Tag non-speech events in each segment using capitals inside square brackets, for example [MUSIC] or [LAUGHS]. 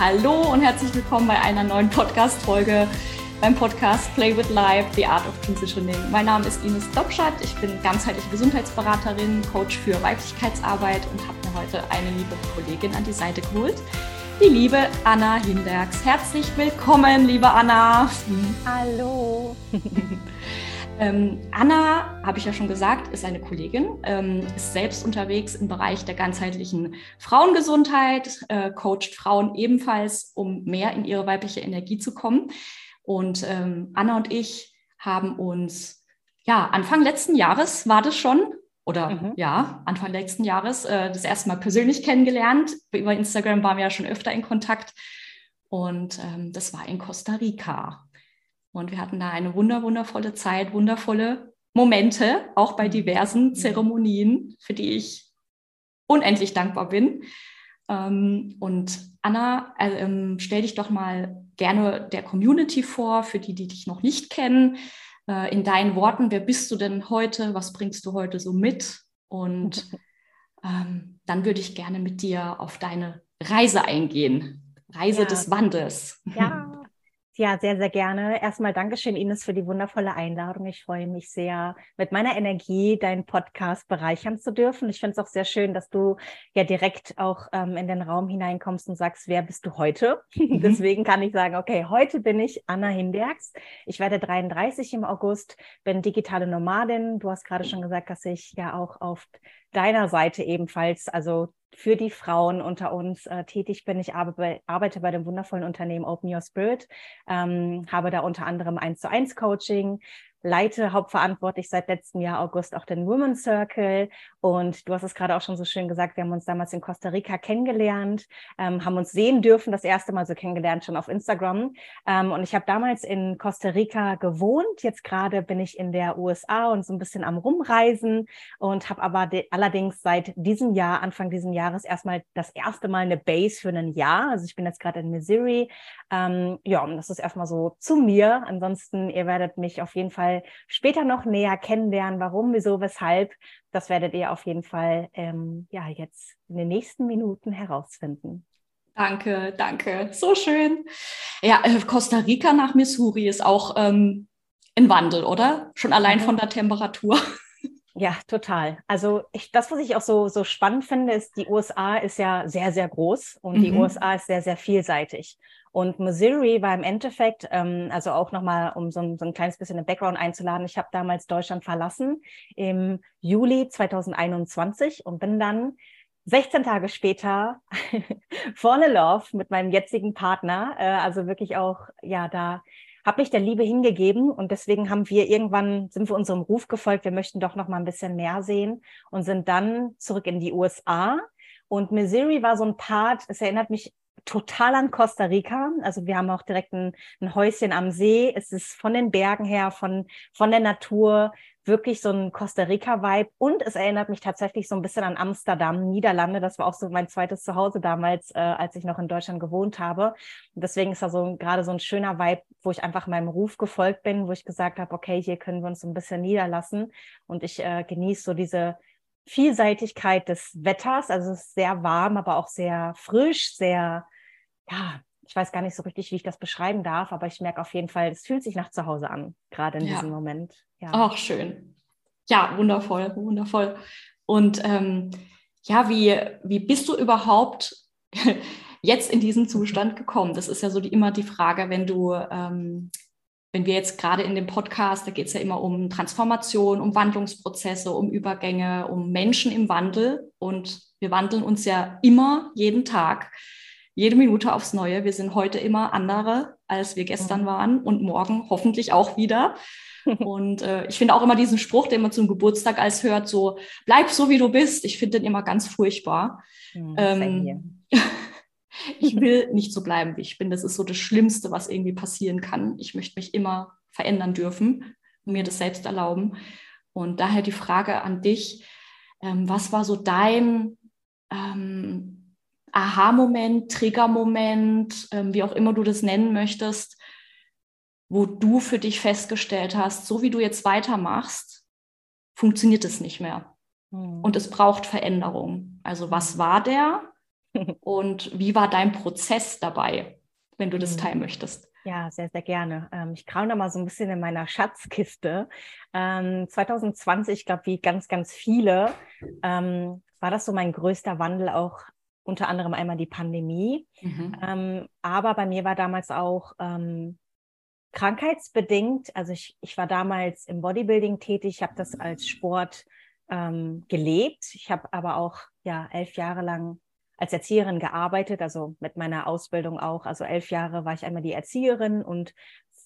Hallo und herzlich willkommen bei einer neuen Podcast-Folge beim Podcast Play with Life, The Art of Transitioning. Mein Name ist Ines Dobschat, ich bin ganzheitliche Gesundheitsberaterin, Coach für Weiblichkeitsarbeit und habe mir heute eine liebe Kollegin an die Seite geholt, die liebe Anna Hinderks. Herzlich willkommen, liebe Anna. Hallo. [LAUGHS] Ähm, Anna, habe ich ja schon gesagt, ist eine Kollegin, ähm, ist selbst unterwegs im Bereich der ganzheitlichen Frauengesundheit, äh, coacht Frauen ebenfalls, um mehr in ihre weibliche Energie zu kommen. Und ähm, Anna und ich haben uns, ja, Anfang letzten Jahres war das schon, oder mhm. ja, Anfang letzten Jahres äh, das erste Mal persönlich kennengelernt. Über Instagram waren wir ja schon öfter in Kontakt. Und ähm, das war in Costa Rica. Und wir hatten da eine wunder, wundervolle Zeit, wundervolle Momente, auch bei mhm. diversen mhm. Zeremonien, für die ich unendlich dankbar bin. Ähm, und Anna, äh, ähm, stell dich doch mal gerne der Community vor, für die, die dich noch nicht kennen. Äh, in deinen Worten, wer bist du denn heute? Was bringst du heute so mit? Und [LAUGHS] ähm, dann würde ich gerne mit dir auf deine Reise eingehen. Reise ja. des Wandes. Ja, [LAUGHS] Ja, sehr, sehr gerne. Erstmal Dankeschön, Ines, für die wundervolle Einladung. Ich freue mich sehr, mit meiner Energie deinen Podcast bereichern zu dürfen. Ich finde es auch sehr schön, dass du ja direkt auch ähm, in den Raum hineinkommst und sagst, wer bist du heute? [LAUGHS] Mhm. Deswegen kann ich sagen, okay, heute bin ich Anna Hinderks. Ich werde 33 im August, bin digitale Nomadin. Du hast gerade schon gesagt, dass ich ja auch auf deiner Seite ebenfalls, also für die Frauen unter uns äh, tätig bin. Ich arbeite, bei dem wundervollen Unternehmen Open Your Spirit, ähm, habe da unter anderem eins zu eins Coaching, leite hauptverantwortlich seit letztem Jahr August auch den Women's Circle. Und du hast es gerade auch schon so schön gesagt, wir haben uns damals in Costa Rica kennengelernt, ähm, haben uns sehen dürfen, das erste Mal so kennengelernt schon auf Instagram. Ähm, und ich habe damals in Costa Rica gewohnt. Jetzt gerade bin ich in der USA und so ein bisschen am Rumreisen und habe aber allerdings seit diesem Jahr, Anfang dieses Jahres, erstmal das erste Mal eine Base für ein Jahr. Also ich bin jetzt gerade in Missouri. Ähm, ja, und das ist erstmal so zu mir. Ansonsten, ihr werdet mich auf jeden Fall später noch näher kennenlernen, warum, wieso, weshalb. Das werdet ihr auf jeden Fall ähm, ja jetzt in den nächsten Minuten herausfinden. Danke, danke. So schön. Ja, äh, Costa Rica nach Missouri ist auch ähm, ein Wandel, oder? Schon allein mhm. von der Temperatur. [LAUGHS] Ja, total. Also ich, das, was ich auch so, so spannend finde, ist, die USA ist ja sehr, sehr groß und mhm. die USA ist sehr, sehr vielseitig. Und Missouri war im Endeffekt, ähm, also auch nochmal, um so ein, so ein kleines bisschen den Background einzuladen, ich habe damals Deutschland verlassen im Juli 2021 und bin dann 16 Tage später [LAUGHS] in love mit meinem jetzigen Partner, äh, also wirklich auch, ja, da habe mich der Liebe hingegeben und deswegen haben wir irgendwann, sind wir unserem Ruf gefolgt, wir möchten doch noch mal ein bisschen mehr sehen und sind dann zurück in die USA. Und Missouri war so ein Part, es erinnert mich total an Costa Rica. Also wir haben auch direkt ein, ein, Häuschen am See. Es ist von den Bergen her, von, von der Natur wirklich so ein Costa Rica-Vibe. Und es erinnert mich tatsächlich so ein bisschen an Amsterdam, Niederlande. Das war auch so mein zweites Zuhause damals, äh, als ich noch in Deutschland gewohnt habe. Und deswegen ist da so gerade so ein schöner Vibe, wo ich einfach meinem Ruf gefolgt bin, wo ich gesagt habe, okay, hier können wir uns so ein bisschen niederlassen. Und ich äh, genieße so diese Vielseitigkeit des Wetters. Also es ist sehr warm, aber auch sehr frisch, sehr, ja, ich weiß gar nicht so richtig, wie ich das beschreiben darf, aber ich merke auf jeden Fall, es fühlt sich nach zu Hause an, gerade in ja. diesem Moment. Ja. Ach, schön. Ja, wundervoll, wundervoll. Und ähm, ja, wie, wie bist du überhaupt [LAUGHS] jetzt in diesen Zustand gekommen? Das ist ja so die, immer die Frage, wenn du ähm, wenn wir jetzt gerade in dem Podcast, da geht es ja immer um Transformation, um Wandlungsprozesse, um Übergänge, um Menschen im Wandel. Und wir wandeln uns ja immer, jeden Tag, jede Minute aufs Neue. Wir sind heute immer andere, als wir gestern mhm. waren und morgen hoffentlich auch wieder. [LAUGHS] Und äh, ich finde auch immer diesen Spruch, den man zum Geburtstag als hört, so bleib so wie du bist. Ich finde den immer ganz furchtbar. Mhm, ähm, [LAUGHS] ich will nicht so bleiben, wie ich bin. Das ist so das Schlimmste, was irgendwie passieren kann. Ich möchte mich immer verändern dürfen und mir das selbst erlauben. Und daher die Frage an dich, ähm, was war so dein ähm, Aha-Moment, Trigger-Moment, ähm, wie auch immer du das nennen möchtest, wo du für dich festgestellt hast, so wie du jetzt weitermachst, funktioniert es nicht mehr. Mhm. Und es braucht Veränderung. Also was war der und wie war dein Prozess dabei, wenn du das mhm. teilen möchtest? Ja, sehr, sehr gerne. Ähm, ich kraune da mal so ein bisschen in meiner Schatzkiste. Ähm, 2020, ich glaube, wie ganz, ganz viele, ähm, war das so mein größter Wandel auch unter anderem einmal die Pandemie. Mhm. Ähm, aber bei mir war damals auch ähm, krankheitsbedingt, also ich, ich war damals im Bodybuilding tätig, ich habe das als Sport ähm, gelebt. Ich habe aber auch ja elf Jahre lang als Erzieherin gearbeitet, also mit meiner Ausbildung auch. Also elf Jahre war ich einmal die Erzieherin und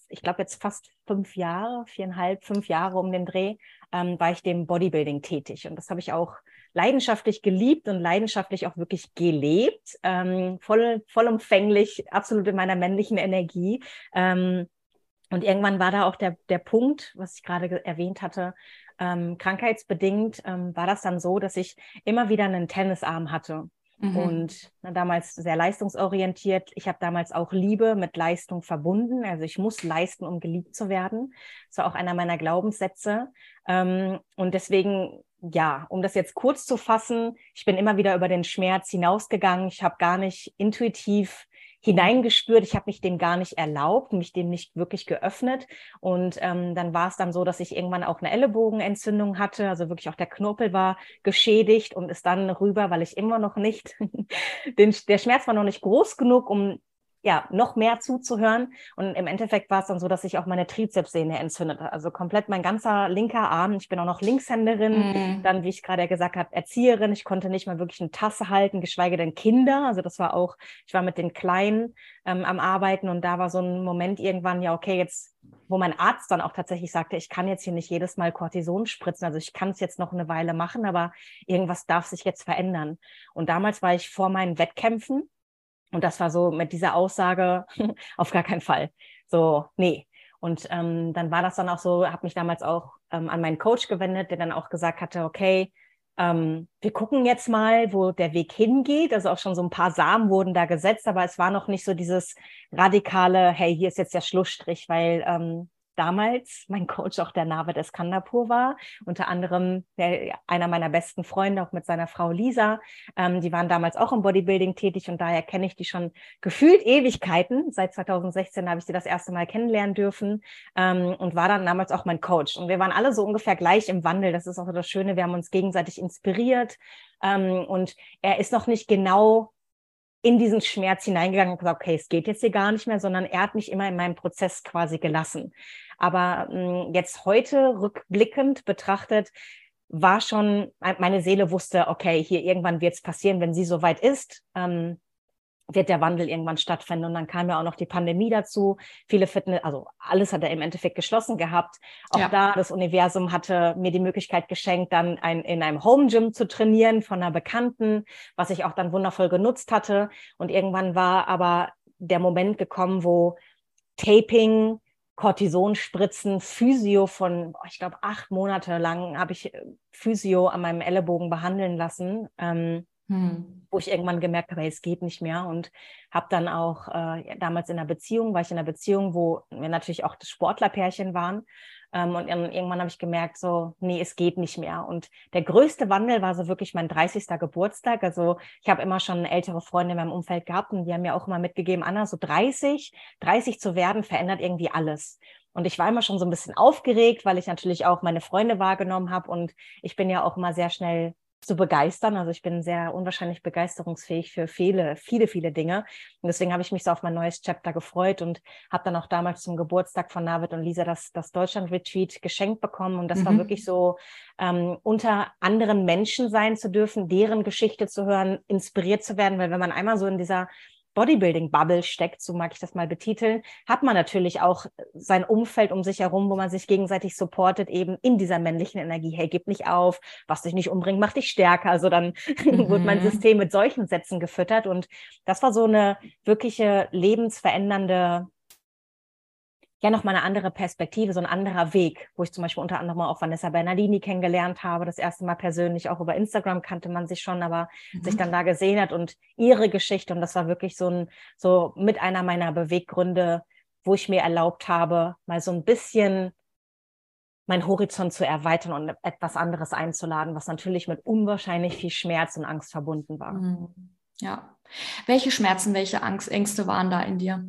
ich glaube jetzt fast fünf Jahre, viereinhalb, fünf Jahre um den Dreh, ähm, war ich dem Bodybuilding tätig. Und das habe ich auch leidenschaftlich geliebt und leidenschaftlich auch wirklich gelebt, ähm, voll, vollumfänglich, absolut in meiner männlichen Energie. Ähm, und irgendwann war da auch der, der Punkt, was ich gerade erwähnt hatte, ähm, krankheitsbedingt ähm, war das dann so, dass ich immer wieder einen Tennisarm hatte. Mhm. Und na, damals sehr leistungsorientiert. Ich habe damals auch Liebe mit Leistung verbunden. Also ich muss leisten, um geliebt zu werden. Das war auch einer meiner Glaubenssätze. Ähm, und deswegen, ja, um das jetzt kurz zu fassen, ich bin immer wieder über den Schmerz hinausgegangen. Ich habe gar nicht intuitiv hineingespürt. Ich habe mich dem gar nicht erlaubt, mich dem nicht wirklich geöffnet. Und ähm, dann war es dann so, dass ich irgendwann auch eine Ellenbogenentzündung hatte. Also wirklich auch der Knorpel war geschädigt und ist dann rüber, weil ich immer noch nicht, [LAUGHS] den, der Schmerz war noch nicht groß genug, um ja, noch mehr zuzuhören. Und im Endeffekt war es dann so, dass sich auch meine Trizepssehne entzündete. Also komplett mein ganzer linker Arm. Ich bin auch noch Linkshänderin. Mhm. Dann, wie ich gerade gesagt habe, Erzieherin. Ich konnte nicht mal wirklich eine Tasse halten, geschweige denn Kinder. Also das war auch, ich war mit den Kleinen ähm, am Arbeiten und da war so ein Moment irgendwann, ja, okay, jetzt, wo mein Arzt dann auch tatsächlich sagte, ich kann jetzt hier nicht jedes Mal Cortison spritzen. Also ich kann es jetzt noch eine Weile machen, aber irgendwas darf sich jetzt verändern. Und damals war ich vor meinen Wettkämpfen und das war so mit dieser Aussage, [LAUGHS] auf gar keinen Fall. So, nee. Und ähm, dann war das dann auch so, habe mich damals auch ähm, an meinen Coach gewendet, der dann auch gesagt hatte, okay, ähm, wir gucken jetzt mal, wo der Weg hingeht. Also auch schon so ein paar Samen wurden da gesetzt, aber es war noch nicht so dieses radikale, hey, hier ist jetzt der Schlussstrich, weil ähm, damals mein Coach auch der Navid Eskandapur war, unter anderem der, einer meiner besten Freunde, auch mit seiner Frau Lisa. Ähm, die waren damals auch im Bodybuilding tätig und daher kenne ich die schon gefühlt Ewigkeiten. Seit 2016 habe ich sie das erste Mal kennenlernen dürfen ähm, und war dann damals auch mein Coach. Und wir waren alle so ungefähr gleich im Wandel. Das ist auch das Schöne. Wir haben uns gegenseitig inspiriert ähm, und er ist noch nicht genau in diesen Schmerz hineingegangen und gesagt, okay, es geht jetzt hier gar nicht mehr, sondern er hat mich immer in meinem Prozess quasi gelassen. Aber mh, hm, jetzt heute rückblickend betrachtet, war schon, meine Seele wusste, okay, hier irgendwann wird es passieren, wenn sie soweit ist. Ähm, wird der Wandel irgendwann stattfinden. Und dann kam ja auch noch die Pandemie dazu. Viele Fitness, also alles hat er im Endeffekt geschlossen gehabt. Auch ja. da, das Universum hatte mir die Möglichkeit geschenkt, dann ein, in einem Home Gym zu trainieren von einer Bekannten, was ich auch dann wundervoll genutzt hatte. Und irgendwann war aber der Moment gekommen, wo Taping, Cortisonspritzen, Physio von, ich glaube, acht Monate lang habe ich Physio an meinem Ellenbogen behandeln lassen. Ähm, hm. wo ich irgendwann gemerkt habe, hey, es geht nicht mehr und habe dann auch äh, damals in einer Beziehung, war ich in einer Beziehung, wo wir natürlich auch das Sportlerpärchen waren ähm, und irgendwann habe ich gemerkt, so, nee, es geht nicht mehr und der größte Wandel war so wirklich mein 30. Geburtstag, also ich habe immer schon ältere Freunde in meinem Umfeld gehabt und die haben mir auch immer mitgegeben, Anna, so 30, 30 zu werden verändert irgendwie alles. Und ich war immer schon so ein bisschen aufgeregt, weil ich natürlich auch meine Freunde wahrgenommen habe und ich bin ja auch immer sehr schnell zu begeistern. Also ich bin sehr unwahrscheinlich begeisterungsfähig für viele, viele, viele Dinge. Und deswegen habe ich mich so auf mein neues Chapter gefreut und habe dann auch damals zum Geburtstag von David und Lisa das, das Deutschland-Retreat geschenkt bekommen. Und das mhm. war wirklich so, ähm, unter anderen Menschen sein zu dürfen, deren Geschichte zu hören, inspiriert zu werden. Weil wenn man einmal so in dieser Bodybuilding-Bubble steckt, so mag ich das mal betiteln, hat man natürlich auch sein Umfeld um sich herum, wo man sich gegenseitig supportet, eben in dieser männlichen Energie. Hey, gib nicht auf, was dich nicht umbringt, macht dich stärker. Also dann mhm. [LAUGHS] wird mein System mit solchen Sätzen gefüttert. Und das war so eine wirkliche lebensverändernde ja nochmal eine andere Perspektive, so ein anderer Weg, wo ich zum Beispiel unter anderem auch Vanessa Bernardini kennengelernt habe, das erste Mal persönlich, auch über Instagram kannte man sich schon, aber mhm. sich dann da gesehen hat und ihre Geschichte und das war wirklich so ein, so mit einer meiner Beweggründe, wo ich mir erlaubt habe, mal so ein bisschen meinen Horizont zu erweitern und etwas anderes einzuladen, was natürlich mit unwahrscheinlich viel Schmerz und Angst verbunden war. Mhm. Ja. Welche Schmerzen, welche Angst, Ängste waren da in dir?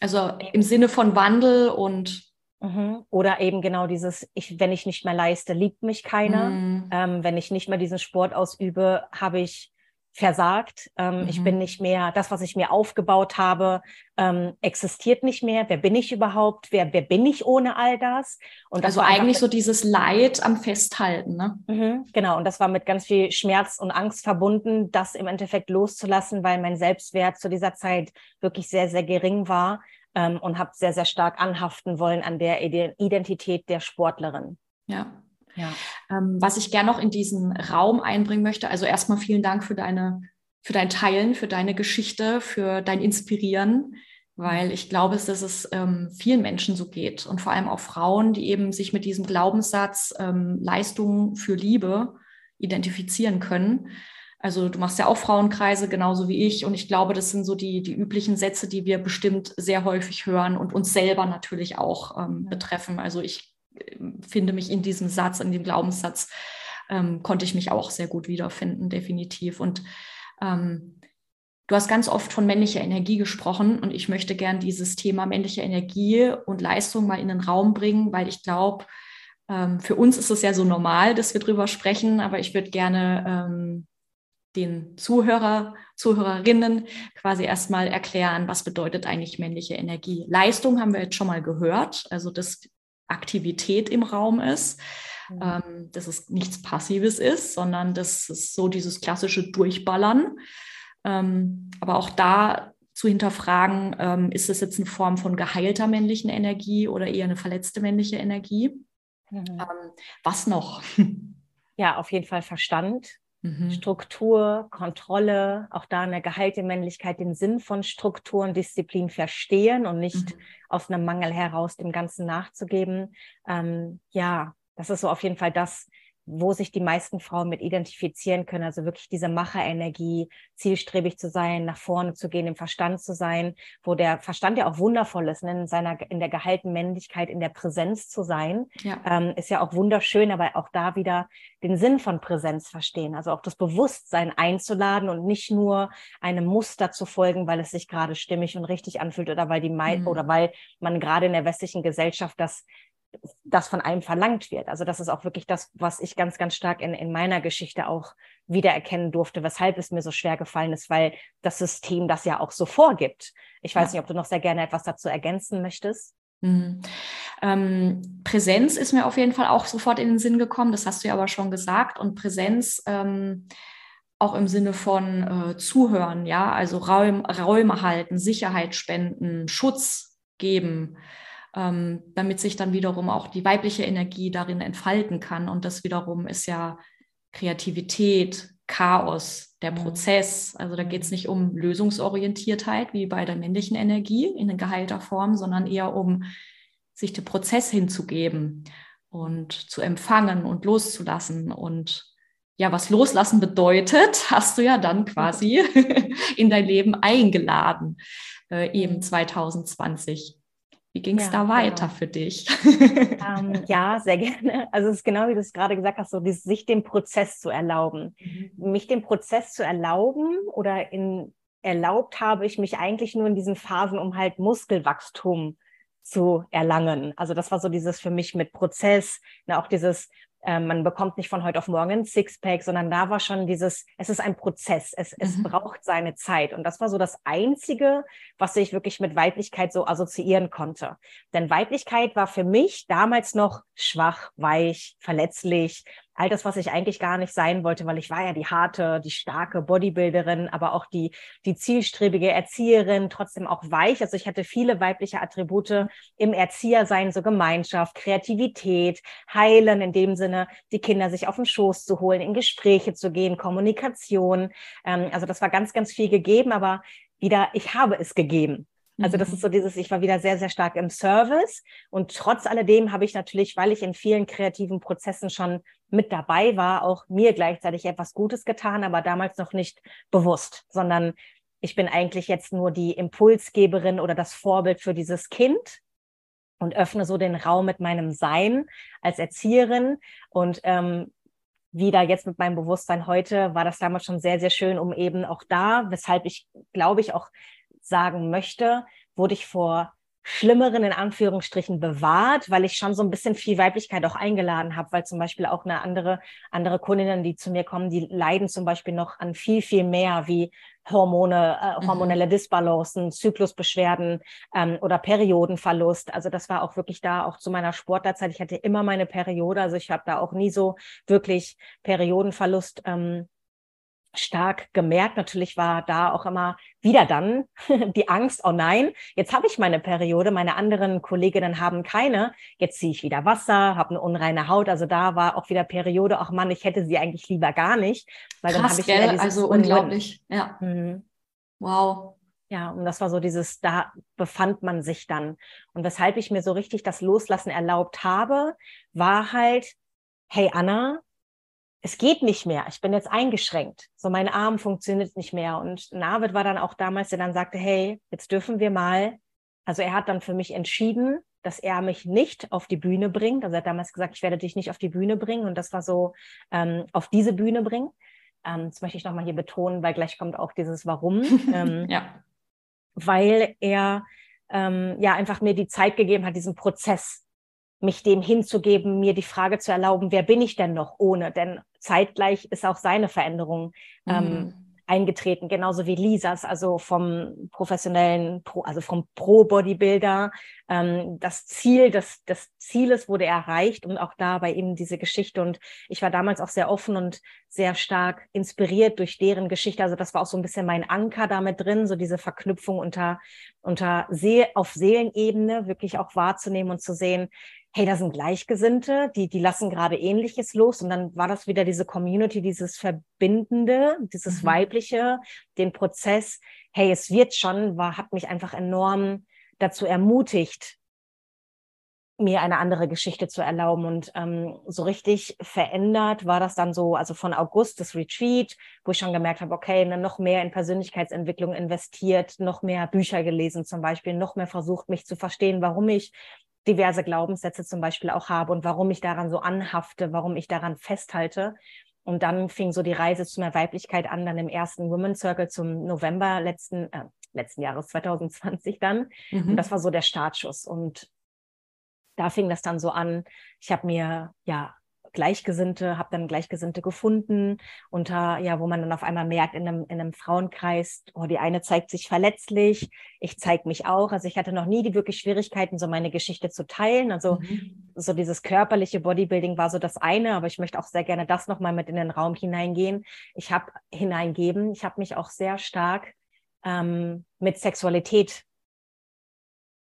Also im Sinne von Wandel und mhm. oder eben genau dieses, ich, wenn ich nicht mehr leiste, liebt mich keiner. Mhm. Ähm, wenn ich nicht mehr diesen Sport ausübe, habe ich versagt. Ähm, mhm. Ich bin nicht mehr, das, was ich mir aufgebaut habe, ähm, existiert nicht mehr. Wer bin ich überhaupt? Wer, wer bin ich ohne all das? Und das also eigentlich so dieses Leid am Festhalten, ne? Mhm, genau. Und das war mit ganz viel Schmerz und Angst verbunden, das im Endeffekt loszulassen, weil mein Selbstwert zu dieser Zeit wirklich sehr, sehr gering war ähm, und habe sehr, sehr stark anhaften wollen an der Identität der Sportlerin. Ja. Ja. Ähm, was ich gerne noch in diesen Raum einbringen möchte, also erstmal vielen Dank für deine, für dein Teilen, für deine Geschichte, für dein Inspirieren, weil ich glaube, dass es ähm, vielen Menschen so geht und vor allem auch Frauen, die eben sich mit diesem Glaubenssatz ähm, Leistung für Liebe identifizieren können. Also du machst ja auch Frauenkreise genauso wie ich und ich glaube, das sind so die, die üblichen Sätze, die wir bestimmt sehr häufig hören und uns selber natürlich auch ähm, betreffen. Also ich finde mich in diesem Satz, in dem Glaubenssatz, ähm, konnte ich mich auch sehr gut wiederfinden, definitiv. Und ähm, du hast ganz oft von männlicher Energie gesprochen und ich möchte gern dieses Thema männliche Energie und Leistung mal in den Raum bringen, weil ich glaube, ähm, für uns ist es ja so normal, dass wir drüber sprechen, aber ich würde gerne ähm, den Zuhörer, Zuhörerinnen quasi erstmal erklären, was bedeutet eigentlich männliche Energie. Leistung haben wir jetzt schon mal gehört, also das Aktivität im Raum ist, mhm. ähm, dass es nichts Passives ist, sondern dass es so dieses klassische Durchballern. Ähm, aber auch da zu hinterfragen, ähm, ist es jetzt eine Form von geheilter männlichen Energie oder eher eine verletzte männliche Energie? Mhm. Ähm, was noch? [LAUGHS] Ja, auf jeden Fall Verstand, mhm. Struktur, Kontrolle, auch da eine geheilte Männlichkeit, den Sinn von Struktur und Disziplin verstehen und nicht mhm. aus einem Mangel heraus dem Ganzen nachzugeben. Ähm, ja, das ist so auf jeden Fall das, wo sich die meisten Frauen mit identifizieren können. Also wirklich diese Macherenergie, zielstrebig zu sein, nach vorne zu gehen, im Verstand zu sein, wo der Verstand ja auch wundervoll ist, ne? in seiner, in der gehaltenen Männlichkeit, in der Präsenz zu sein, ja. Ähm, ist ja auch wunderschön, aber auch da wieder den Sinn von Präsenz verstehen. Also auch das Bewusstsein einzuladen und nicht nur einem Muster zu folgen, weil es sich gerade stimmig und richtig anfühlt oder weil die mhm. oder weil man gerade in der westlichen Gesellschaft das das von einem verlangt wird. Also das ist auch wirklich das, was ich ganz, ganz stark in, in meiner Geschichte auch wiedererkennen durfte, weshalb es mir so schwer gefallen ist, weil das System das ja auch so vorgibt. Ich weiß ja. nicht, ob du noch sehr gerne etwas dazu ergänzen möchtest. Mhm. Ähm, Präsenz ist mir auf jeden Fall auch sofort in den Sinn gekommen, das hast du ja aber schon gesagt. Und Präsenz ähm, auch im Sinne von äh, Zuhören, ja, also Raum, Räume halten, Sicherheit spenden, Schutz geben ähm, damit sich dann wiederum auch die weibliche Energie darin entfalten kann. Und das wiederum ist ja Kreativität, Chaos, der mhm. Prozess. Also da geht es nicht um Lösungsorientiertheit wie bei der männlichen Energie in geheilter Form, sondern eher um sich dem Prozess hinzugeben und zu empfangen und loszulassen. Und ja, was loslassen bedeutet, [LAUGHS] hast du ja dann quasi [LAUGHS] in dein Leben eingeladen, äh, eben 2020. Wie ging es ja, da weiter genau. für dich? Ähm, [LAUGHS] ja, sehr gerne. Also es ist genau wie du es gerade gesagt hast, so dieses, sich dem Prozess zu erlauben. Mhm. Mich dem Prozess zu erlauben oder in erlaubt habe ich mich eigentlich nur in diesen Phasen, um halt Muskelwachstum zu erlangen. Also das war so dieses für mich mit Prozess, ne, auch dieses man bekommt nicht von heute auf morgen ein Sixpack, sondern da war schon dieses, es ist ein Prozess, es, es mhm. braucht seine Zeit. Und das war so das Einzige, was ich wirklich mit Weiblichkeit so assoziieren konnte. Denn Weiblichkeit war für mich damals noch schwach, weich, verletzlich, all das, was ich eigentlich gar nicht sein wollte, weil ich war ja die harte, die starke Bodybuilderin, aber auch die, die zielstrebige Erzieherin, trotzdem auch weich. Also ich hatte viele weibliche Attribute im Erziehersein, so Gemeinschaft, Kreativität, Heilen in dem Sinne, die Kinder sich auf den Schoß zu holen, in Gespräche zu gehen, Kommunikation. Ähm, also das war ganz, ganz viel gegeben, aber wieder, ich habe es gegeben. Also das mhm. ist so dieses, ich war wieder sehr, sehr stark im Service und trotz alledem habe ich natürlich, weil ich in vielen kreativen Prozessen schon mit dabei war, auch mir gleichzeitig etwas Gutes getan, aber damals noch nicht bewusst, sondern ich bin eigentlich jetzt nur die Impulsgeberin oder das Vorbild für dieses Kind und öffne so den Raum mit meinem Sein als Erzieherin und ähm, wieder jetzt mit meinem Bewusstsein heute, war das damals schon sehr, sehr schön, um eben auch da, weshalb ich, glaube ich, auch sagen möchte, wurde ich vor Schlimmeren in Anführungsstrichen bewahrt, weil ich schon so ein bisschen viel Weiblichkeit auch eingeladen habe, weil zum Beispiel auch eine andere, andere Kundinnen, die zu mir kommen, die leiden zum Beispiel noch an viel, viel mehr wie Hormone, äh, mhm. hormonelle Disbalancen, Zyklusbeschwerden ähm, oder Periodenverlust. Also das war auch wirklich da, auch zu meiner Sportlerzeit. Ich hatte immer meine Periode, also ich habe da auch nie so wirklich Periodenverlust ähm, stark gemerkt. Natürlich war da auch immer wieder dann [LAUGHS] die Angst, oh nein, jetzt habe ich meine Periode, meine anderen Kolleginnen haben keine, jetzt ziehe ich wieder Wasser, habe eine unreine Haut. Also da war auch wieder Periode, ach Mann, ich hätte sie eigentlich lieber gar nicht. Weil Krass, dann habe ich gell? wieder also unglaublich, ja. Mhm. Wow. Ja, und das war so dieses, da befand man sich dann. Und weshalb ich mir so richtig das Loslassen erlaubt habe, war halt, hey Anna, es geht nicht mehr, ich bin jetzt eingeschränkt, so mein Arm funktioniert nicht mehr. Und Navid war dann auch damals, der dann sagte, hey, jetzt dürfen wir mal, also er hat dann für mich entschieden, dass er mich nicht auf die Bühne bringt. Also er hat damals gesagt, ich werde dich nicht auf die Bühne bringen. Und das war so, ähm, auf diese Bühne bringen. Ähm, das möchte ich nochmal hier betonen, weil gleich kommt auch dieses Warum. [LAUGHS] Ähm, ja. Weil er ähm, ja einfach mir die Zeit gegeben hat, diesen Prozess mich dem hinzugeben, mir die Frage zu erlauben, wer bin ich denn noch ohne? Denn zeitgleich ist auch seine Veränderung ähm, mhm. eingetreten, genauso wie Lisas, also vom professionellen, Pro, also vom Pro-Bodybuilder. Ähm, das Ziel des, des Zieles wurde erreicht und auch da bei ihm diese Geschichte. Und ich war damals auch sehr offen und sehr stark inspiriert durch deren Geschichte. Also das war auch so ein bisschen mein Anker damit drin, so diese Verknüpfung unter, unter See auf Seelenebene wirklich auch wahrzunehmen und zu sehen, hey, da sind Gleichgesinnte, die, die lassen gerade Ähnliches los. Und dann war das wieder diese Community, dieses Verbindende, dieses mhm. Weibliche, den Prozess, hey, es wird schon, war, hat mich einfach enorm dazu ermutigt, mir eine andere Geschichte zu erlauben. Und ähm, so richtig verändert war das dann so, also von August das Retreat, wo ich schon gemerkt habe, okay, ne, noch mehr in Persönlichkeitsentwicklung investiert, noch mehr Bücher gelesen zum Beispiel, noch mehr versucht, mich zu verstehen, warum ich diverse Glaubenssätze zum Beispiel auch habe und warum ich daran so anhafte, warum ich daran festhalte. Und dann fing so die Reise zu mehr Weiblichkeit an, dann im ersten Women's Circle zum November letzten, äh, letzten Jahres 2020 dann. Mhm. Und das war so der Startschuss. Und da fing das dann so an. Ich habe mir ja Gleichgesinnte, habe dann Gleichgesinnte gefunden, unter, ja, wo man dann auf einmal merkt in einem, in einem Frauenkreis, oh, die eine zeigt sich verletzlich, ich zeige mich auch. Also ich hatte noch nie die wirklich Schwierigkeiten, so meine Geschichte zu teilen. Also mhm. so dieses körperliche Bodybuilding war so das eine, aber ich möchte auch sehr gerne das nochmal mit in den Raum hineingehen. Ich habe hineingeben, ich habe mich auch sehr stark ähm, mit Sexualität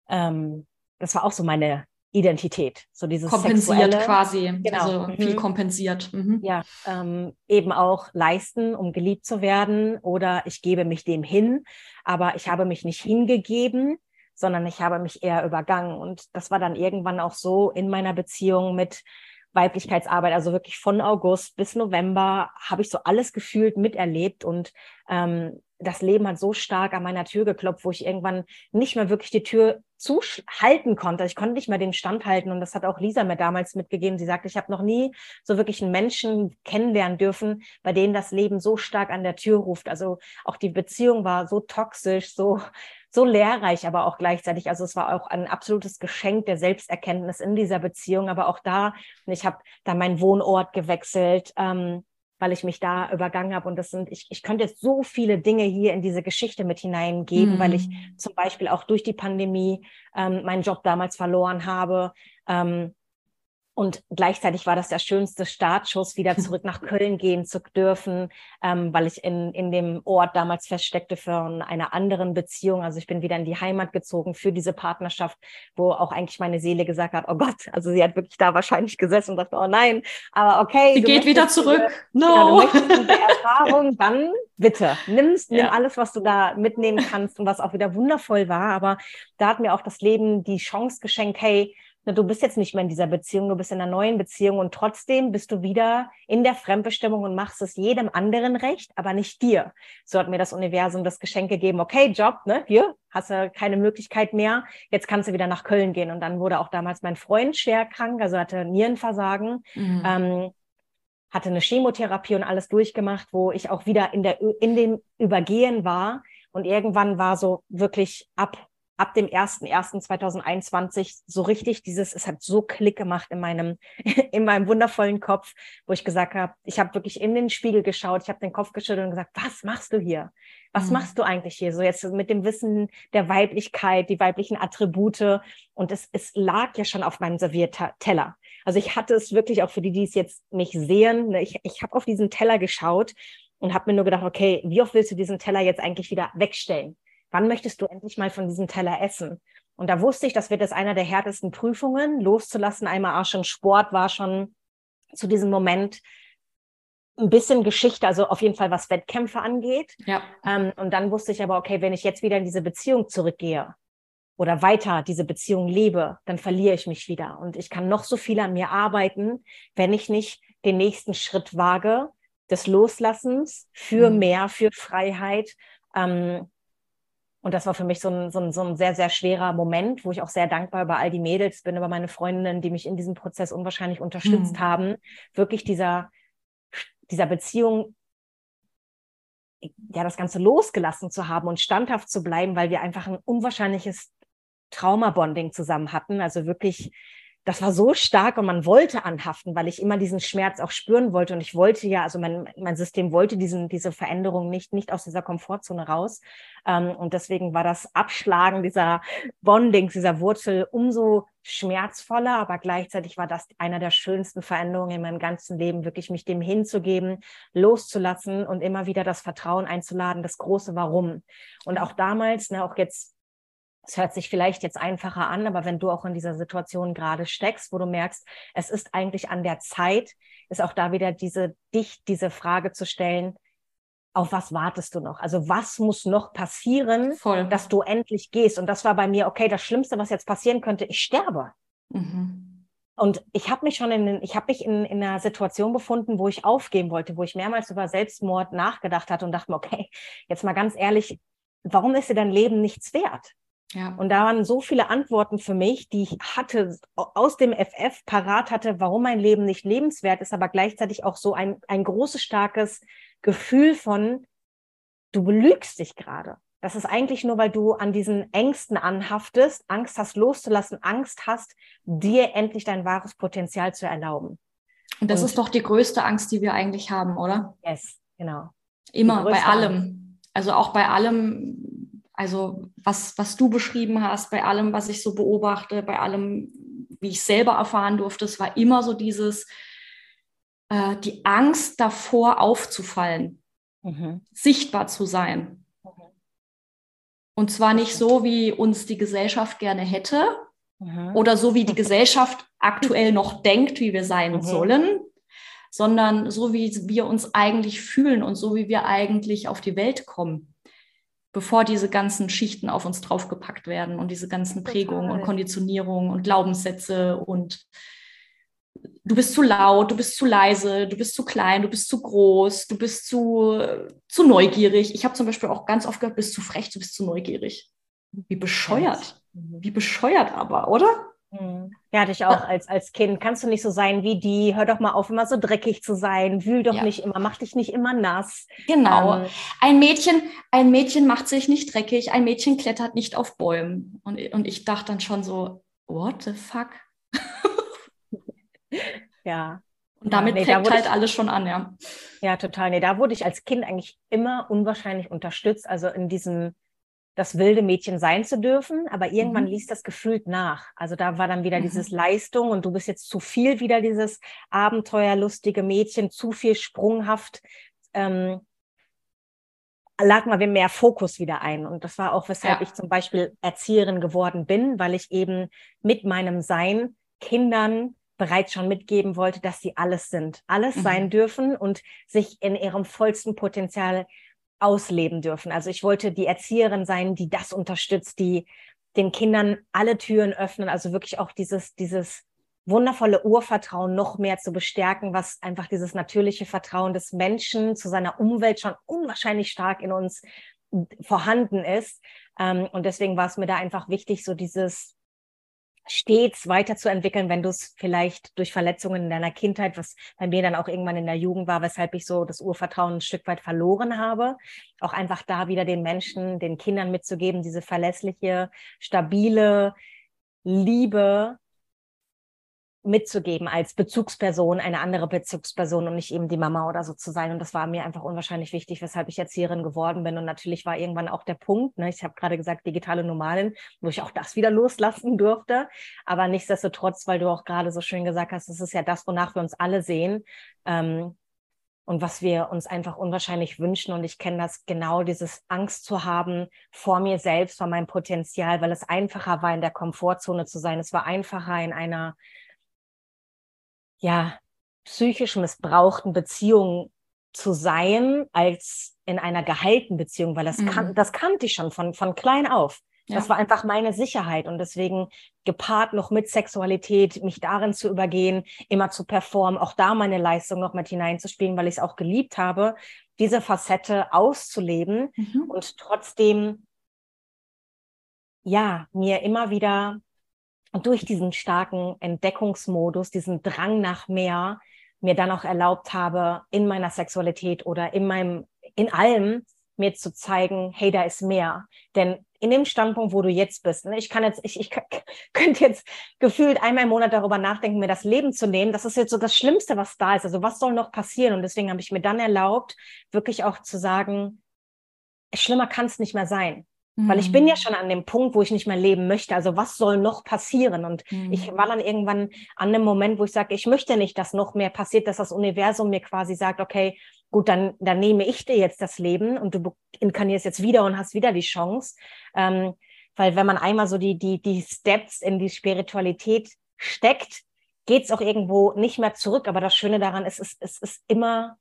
ähm, das war auch so meine Identität. So dieses kompensiert Sexuelle. quasi, genau. also mhm. viel kompensiert. Mhm. Ja, ähm, eben auch leisten, um geliebt zu werden oder ich gebe mich dem hin, aber ich habe mich nicht hingegeben, sondern ich habe mich eher übergangen und das war dann irgendwann auch so in meiner Beziehung mit Weiblichkeitsarbeit, also wirklich von August bis November habe ich so alles gefühlt miterlebt und ähm, das Leben hat so stark an meiner Tür geklopft, wo ich irgendwann nicht mehr wirklich die Tür zuhalten konnte. Ich konnte nicht mehr den Stand halten und das hat auch Lisa mir damals mitgegeben. Sie sagte, ich habe noch nie so wirklich einen Menschen kennenlernen dürfen, bei denen das Leben so stark an der Tür ruft. Also auch die Beziehung war so toxisch, so so lehrreich, aber auch gleichzeitig. Also es war auch ein absolutes Geschenk der Selbsterkenntnis in dieser Beziehung. Aber auch da, ich habe da meinen Wohnort gewechselt. Ähm, weil ich mich da übergangen habe. Und das sind, ich, ich könnte jetzt so viele Dinge hier in diese Geschichte mit hineingeben, mhm. weil ich mhm. zum Beispiel auch durch die Pandemie ähm, meinen Job damals verloren habe. Ähm, und gleichzeitig war das der schönste Startschuss, wieder [LAUGHS] zurück nach Köln gehen zu dürfen, ähm, weil ich in, in dem Ort damals feststeckte für eine anderen Beziehung. Also ich bin wieder in die Heimat gezogen für diese Partnerschaft, wo auch eigentlich meine Seele gesagt hat, oh Gott, also sie hat wirklich da wahrscheinlich gesessen und dachte, oh nein, aber okay. Sie geht wieder zurück. Diese, no. Ja, du diese Erfahrung, [LAUGHS] dann bitte, nimmst, nimm ja. alles, was du da mitnehmen kannst und was auch wieder wundervoll war. Aber da hat mir auch das Leben die Chance geschenkt, hey, du bist jetzt nicht mehr in dieser Beziehung, du bist in einer neuen Beziehung und trotzdem bist du wieder in der Fremdbestimmung und machst es jedem anderen recht, aber nicht dir. So hat mir das Universum das Geschenk gegeben, okay, Job, ne, hier hast du keine Möglichkeit mehr, jetzt kannst du wieder nach Köln gehen. Und dann wurde auch damals mein Freund schwer krank, also hatte Nierenversagen. Mhm. Ähm, hatte eine Chemotherapie und alles durchgemacht, wo ich auch wieder in der in dem Übergehen war und irgendwann war so wirklich ab ab dem 1.1.2021 so richtig dieses, es hat so Klick gemacht in meinem, [LAUGHS] in meinem wundervollen Kopf, wo ich gesagt habe, ich habe wirklich in den Spiegel geschaut, ich habe den Kopf geschüttelt und gesagt, was machst du hier? Was mhm. machst du eigentlich hier? So jetzt mit dem Wissen der Weiblichkeit, die weiblichen Attribute. Und es, es lag ja schon auf meinem Servierteller. Also ich hatte es wirklich auch für die, die es jetzt nicht sehen. Ne, ich, ich habe auf diesen Teller geschaut und habe mir nur gedacht, okay, wie oft willst du diesen Teller jetzt eigentlich wieder wegstellen? Wann möchtest du endlich mal von diesem Teller essen? Und da wusste ich, das wird jetzt einer der härtesten Prüfungen, loszulassen. Einmal auch schon Sport war schon zu diesem Moment ein bisschen Geschichte, also auf jeden Fall was Wettkämpfe angeht. Ja. Ähm, und dann wusste ich aber, okay, wenn ich jetzt wieder in diese Beziehung zurückgehe, oder weiter diese Beziehung lebe, dann verliere ich mich wieder. Und ich kann noch so viel an mir arbeiten, wenn ich nicht den nächsten Schritt wage des Loslassens für mhm. mehr, für Freiheit. Ähm, und das war für mich so ein, so, ein, so ein sehr, sehr schwerer Moment, wo ich auch sehr dankbar über all die Mädels bin, über meine Freundinnen, die mich in diesem Prozess unwahrscheinlich unterstützt mhm. haben, wirklich dieser, dieser Beziehung ja, das Ganze losgelassen zu haben und standhaft zu bleiben, weil wir einfach ein unwahrscheinliches Trauma-Bonding zusammen hatten. Also wirklich, das war so stark und man wollte anhaften, weil ich immer diesen Schmerz auch spüren wollte. Und ich wollte ja, also mein, mein System wollte diesen, diese Veränderung nicht, nicht aus dieser Komfortzone raus. Ähm, und deswegen war das Abschlagen dieser Bondings, dieser Wurzel umso schmerzvoller, aber gleichzeitig war das einer der schönsten Veränderungen in meinem ganzen Leben, wirklich mich dem hinzugeben, loszulassen und immer wieder das Vertrauen einzuladen, das große Warum. Und auch damals, ne, auch jetzt es hört sich vielleicht jetzt einfacher an, aber wenn du auch in dieser Situation gerade steckst, wo du merkst, es ist eigentlich an der Zeit, ist auch da wieder diese, dich diese Frage zu stellen, auf was wartest du noch? Also was muss noch passieren, Voll. dass du endlich gehst? Und das war bei mir, okay, das Schlimmste, was jetzt passieren könnte, ich sterbe. Mhm. Und ich habe mich schon in, ich habe mich in, in einer Situation befunden, wo ich aufgeben wollte, wo ich mehrmals über Selbstmord nachgedacht hatte und dachte mir, okay, jetzt mal ganz ehrlich, warum ist dir dein Leben nichts wert? Ja. Und da waren so viele Antworten für mich, die ich hatte, aus dem FF parat hatte, warum mein Leben nicht lebenswert ist, aber gleichzeitig auch so ein, ein großes, starkes Gefühl von, du belügst dich gerade. Das ist eigentlich nur, weil du an diesen Ängsten anhaftest, Angst hast loszulassen, Angst hast, dir endlich dein wahres Potenzial zu erlauben. Und das Und, ist doch die größte Angst, die wir eigentlich haben, oder? Yes, genau. Immer, bei allem. Also auch bei allem, also was, was du beschrieben hast, bei allem, was ich so beobachte, bei allem, wie ich selber erfahren durfte, es war immer so dieses, äh, die Angst davor aufzufallen, mhm. sichtbar zu sein. Mhm. Und zwar nicht so, wie uns die Gesellschaft gerne hätte mhm. oder so, wie die Gesellschaft aktuell noch denkt, wie wir sein mhm. sollen, sondern so, wie wir uns eigentlich fühlen und so, wie wir eigentlich auf die Welt kommen bevor diese ganzen Schichten auf uns draufgepackt werden und diese ganzen Prägungen und Konditionierungen und Glaubenssätze und du bist zu laut, du bist zu leise, du bist zu klein, du bist zu groß, du bist zu, zu neugierig. Ich habe zum Beispiel auch ganz oft gehört, bist zu frech, du bist zu neugierig. Wie bescheuert. Wie bescheuert aber, oder? Mhm. Ja, hatte ich auch als, als Kind. Kannst du nicht so sein wie die? Hör doch mal auf, immer so dreckig zu sein. Wühl doch ja. nicht immer, mach dich nicht immer nass. Genau. Ähm, ein Mädchen, ein Mädchen macht sich nicht dreckig, ein Mädchen klettert nicht auf Bäumen. Und, und ich dachte dann schon so, what the fuck? [LAUGHS] ja. Und damit ja, nee, fängt halt ich, alles schon an, ja. Ja, total. Nee, da wurde ich als Kind eigentlich immer unwahrscheinlich unterstützt. Also in diesem das wilde Mädchen sein zu dürfen, aber irgendwann mhm. ließ das gefühlt nach. Also da war dann wieder mhm. dieses Leistung und du bist jetzt zu viel wieder dieses abenteuerlustige Mädchen, zu viel sprunghaft. Ähm, lag mal mehr Fokus wieder ein. Und das war auch, weshalb ja. ich zum Beispiel Erzieherin geworden bin, weil ich eben mit meinem Sein Kindern bereits schon mitgeben wollte, dass sie alles sind, alles mhm. sein dürfen und sich in ihrem vollsten Potenzial ausleben dürfen. Also ich wollte die Erzieherin sein, die das unterstützt, die den Kindern alle Türen öffnen, also wirklich auch dieses, dieses wundervolle Urvertrauen noch mehr zu bestärken, was einfach dieses natürliche Vertrauen des Menschen zu seiner Umwelt schon unwahrscheinlich stark in uns vorhanden ist. Ähm, und deswegen war es mir da einfach wichtig, so dieses stets weiterzuentwickeln, wenn du es vielleicht durch Verletzungen in deiner Kindheit, was bei mir dann auch irgendwann in der Jugend war, weshalb ich so das Urvertrauen ein Stück weit verloren habe, auch einfach da wieder den Menschen, den Kindern mitzugeben, diese verlässliche, stabile Liebe, mitzugeben als Bezugsperson, eine andere Bezugsperson und nicht eben die Mama oder so zu sein. Und das war mir einfach unwahrscheinlich wichtig, weshalb ich Erzieherin geworden bin. Und natürlich war irgendwann auch der Punkt, ne, ich habe gerade gesagt, digitale Nomalin, wo ich auch das wieder loslassen durfte. Aber nichtsdestotrotz, weil du auch gerade so schön gesagt hast, das ist ja das, wonach wir uns alle sehen. Ähm, und was wir uns einfach unwahrscheinlich wünschen. Und ich kenne das genau, dieses Angst zu haben vor mir selbst, vor meinem Potenzial, weil es einfacher war, in der Komfortzone zu sein. Es war einfacher, in einer ja, psychisch missbrauchten Beziehung zu sein, als in einer geheilten Beziehung, weil das, mhm. kan das kannte ich schon von, von klein auf. Ja. Das war einfach meine Sicherheit und deswegen gepaart noch mit Sexualität, mich darin zu übergehen, immer zu performen, auch da meine Leistung noch mit hineinzuspielen, weil ich es auch geliebt habe, diese Facette auszuleben mhm. und trotzdem, ja, mir immer wieder durch diesen starken Entdeckungsmodus, diesen Drang nach mehr, mir dann auch erlaubt habe, in meiner Sexualität oder in meinem, in allem mir zu zeigen, hey, da ist mehr. Denn in dem Standpunkt, wo du jetzt bist, ne, ich kann jetzt, ich, ich [LAUGHS] könnte jetzt gefühlt einmal im Monat darüber nachdenken, mir das Leben zu nehmen. Das ist jetzt so das Schlimmste, was da ist. Also was soll noch passieren? Und deswegen habe ich mir dann erlaubt, wirklich auch zu sagen, schlimmer kann es nicht mehr sein. Mhm. Weil ich bin ja mhm. schon an dem Punkt, wo ich nicht mehr leben möchte. Also was soll noch passieren? Und mhm. ich war dann irgendwann an dem Moment, wo ich sage, ich möchte nicht, dass noch mehr passiert, dass das Universum mir quasi sagt, okay, gut, dann, dann nehme ich dir jetzt das Leben und du inkarnierst jetzt wieder und hast wieder die Chance. Ähm, weil wenn man einmal so die, die, die Steps in die Spiritualität steckt, geht es auch irgendwo nicht mehr zurück. Aber das Schöne daran ist, es, es ist immer,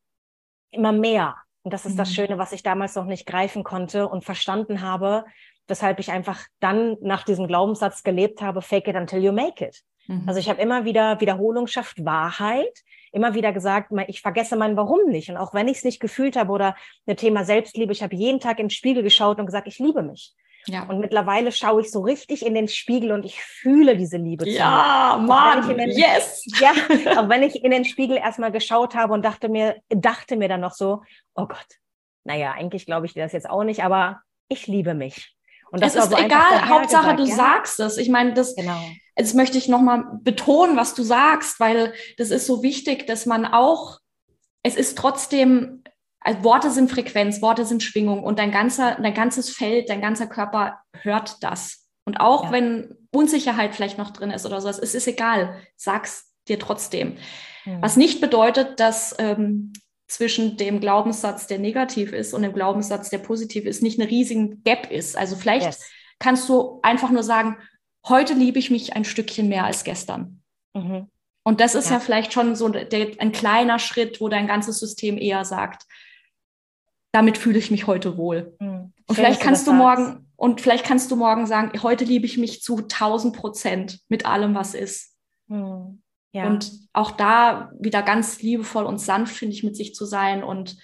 immer mehr. Und das ist mhm. das Schöne, was ich damals noch nicht greifen konnte und verstanden habe, weshalb ich einfach dann nach diesem Glaubenssatz gelebt habe, fake it until you make it. Mhm. Also ich habe immer wieder Wiederholung schafft Wahrheit, immer wieder gesagt, ich vergesse mein Warum nicht. Und auch wenn ich es nicht gefühlt habe oder ein Thema Selbstliebe, ich habe jeden Tag im Spiegel geschaut und gesagt, ich liebe mich. Ja. Und mittlerweile schaue ich so richtig in den Spiegel und ich fühle diese Liebe. Ja, Mann, den, yes. [LAUGHS] Ja, auch wenn ich in den Spiegel erstmal geschaut habe und dachte mir, dachte mir dann noch so, oh Gott, naja, eigentlich glaube ich dir das jetzt auch nicht, aber ich liebe mich. Und das es ist so egal, Hauptsache gesagt, du ja? sagst es. Ich meine, das, genau. jetzt möchte ich nochmal betonen, was du sagst, weil das ist so wichtig, dass man auch, es ist trotzdem also Worte sind Frequenz, Worte sind Schwingung und dein ganzer, dein ganzes Feld, dein ganzer Körper hört das. Und auch ja. wenn Unsicherheit vielleicht noch drin ist oder sowas, es ist egal, sag's dir trotzdem. Mhm. Was nicht bedeutet, dass ähm, zwischen dem Glaubenssatz, der negativ ist, und dem Glaubenssatz, der positiv ist, nicht eine riesige Gap ist. Also vielleicht yes. kannst du einfach nur sagen, heute liebe ich mich ein Stückchen mehr als gestern. Mhm. Und das ist ja. ja, vielleicht schon so der, ein kleiner Schritt, wo dein ganzes System eher sagt, damit fühle ich mich heute wohl. Mhm. Und vielleicht kannst du, du morgen, und vielleicht kannst du morgen sagen, heute liebe ich mich zu 1000 Prozent mit allem, was ist. Mhm. Ja. Und auch da wieder ganz liebevoll und sanft, finde ich, mit sich zu sein. Und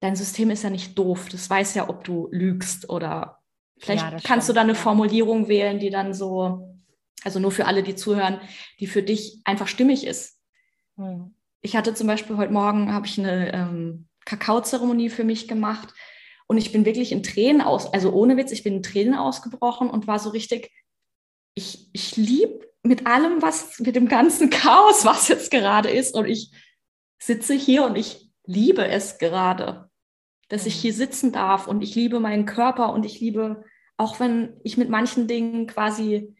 dein System ist ja nicht doof. Das weiß ja, ob du lügst oder vielleicht ja, kannst stimmt. du da eine Formulierung wählen, die dann so, also nur für alle, die zuhören, die für dich einfach stimmig ist. Mhm. Ich hatte zum Beispiel heute Morgen, habe ich eine ähm, Kakaozeremonie für mich gemacht. Und ich bin wirklich in Tränen aus, also ohne Witz, ich bin in Tränen ausgebrochen und war so richtig, ich, ich liebe mit allem, was, mit dem ganzen Chaos, was jetzt gerade ist. Und ich sitze hier und ich liebe es gerade, dass ich mhm. hier sitzen darf und ich liebe meinen Körper und ich liebe, auch wenn ich mit manchen Dingen quasi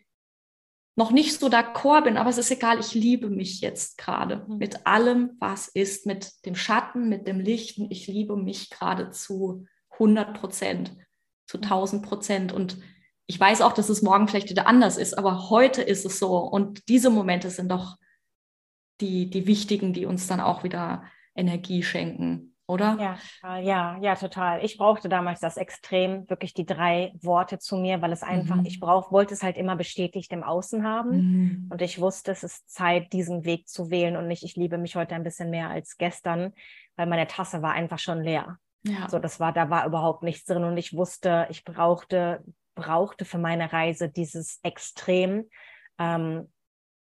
noch nicht so d'accord bin, aber es ist egal, ich liebe mich jetzt gerade mhm. mit allem, was ist, mit dem Schatten, mit dem Lichten. Ich liebe mich gerade zu 100 Prozent, zu 1000 mhm. Prozent. Und ich weiß auch, dass es morgen vielleicht wieder anders ist, aber heute ist es so. Und diese Momente sind doch die, die wichtigen, die uns dann auch wieder Energie schenken oder? Ja, ja, ja, total. Ich brauchte damals das extrem, wirklich die drei Worte zu mir, weil es einfach, mhm. ich brauch, wollte es halt immer bestätigt im Außen haben. Mhm. Und ich wusste, es ist Zeit, diesen Weg zu wählen und nicht, ich liebe mich heute ein bisschen mehr als gestern, weil meine Tasse war einfach schon leer. Ja. So, das war, da war überhaupt nichts drin und ich wusste, ich brauchte, brauchte für meine Reise dieses Extrem, ähm,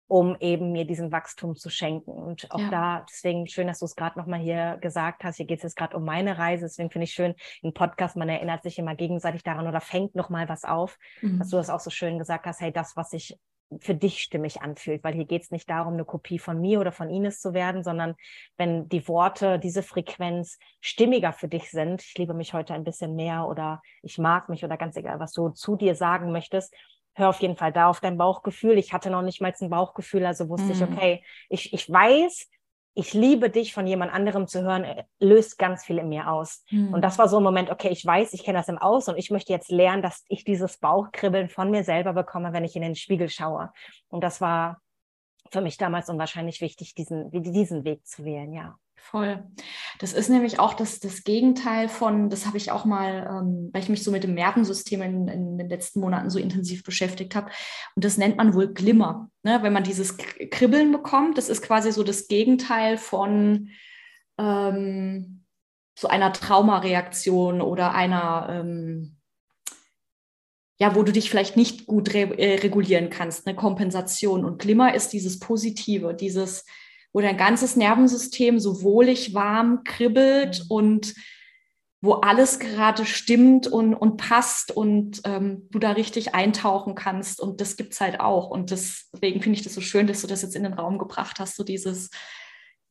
um eben mir diesen Wachstum zu schenken. Und auch ja. da, deswegen schön, dass du es gerade nochmal hier gesagt hast. Hier geht es jetzt gerade um meine Reise. Deswegen finde ich schön, im Podcast, man erinnert sich immer gegenseitig daran oder fängt nochmal was auf, mhm. dass du das auch so schön gesagt hast, hey, das, was sich für dich stimmig anfühlt, weil hier geht es nicht darum, eine Kopie von mir oder von Ines zu werden, sondern wenn die Worte, diese Frequenz stimmiger für dich sind, ich liebe mich heute ein bisschen mehr oder ich mag mich oder ganz egal, was du zu dir sagen möchtest, hör auf jeden Fall da auf dein Bauchgefühl. Ich hatte noch nicht mal ein Bauchgefühl, also wusste mhm. ich, okay, ich, ich weiß, ich liebe dich von jemand anderem zu hören, äh, löst ganz viel in mir aus. Mhm. Und das war so ein Moment, okay, ich weiß, ich kenne das im Aus und ich möchte jetzt lernen, dass ich dieses Bauchkribbeln von mir selber bekomme, wenn ich in den Spiegel schaue. Und das war für mich damals unwahrscheinlich wichtig, diesen, diesen Weg zu wählen, ja. Voll. Das ist nämlich auch das, das Gegenteil von, das habe ich auch mal, ähm, weil ich mich so mit dem Nervensystem in, in den letzten Monaten so intensiv beschäftigt habe. Und das nennt man wohl Glimmer. Ne? Wenn man dieses Kribbeln bekommt, das ist quasi so das Gegenteil von ähm, so einer Traumareaktion oder einer, ähm, ja, wo du dich vielleicht nicht gut re äh, regulieren kannst, eine Kompensation. Und Glimmer ist dieses Positive, dieses wo dein ganzes Nervensystem so wohlig warm kribbelt mhm. und wo alles gerade stimmt und, und passt und ähm, du da richtig eintauchen kannst. Und das gibt es halt auch. Und deswegen finde ich das so schön, dass du das jetzt in den Raum gebracht hast, so dieses,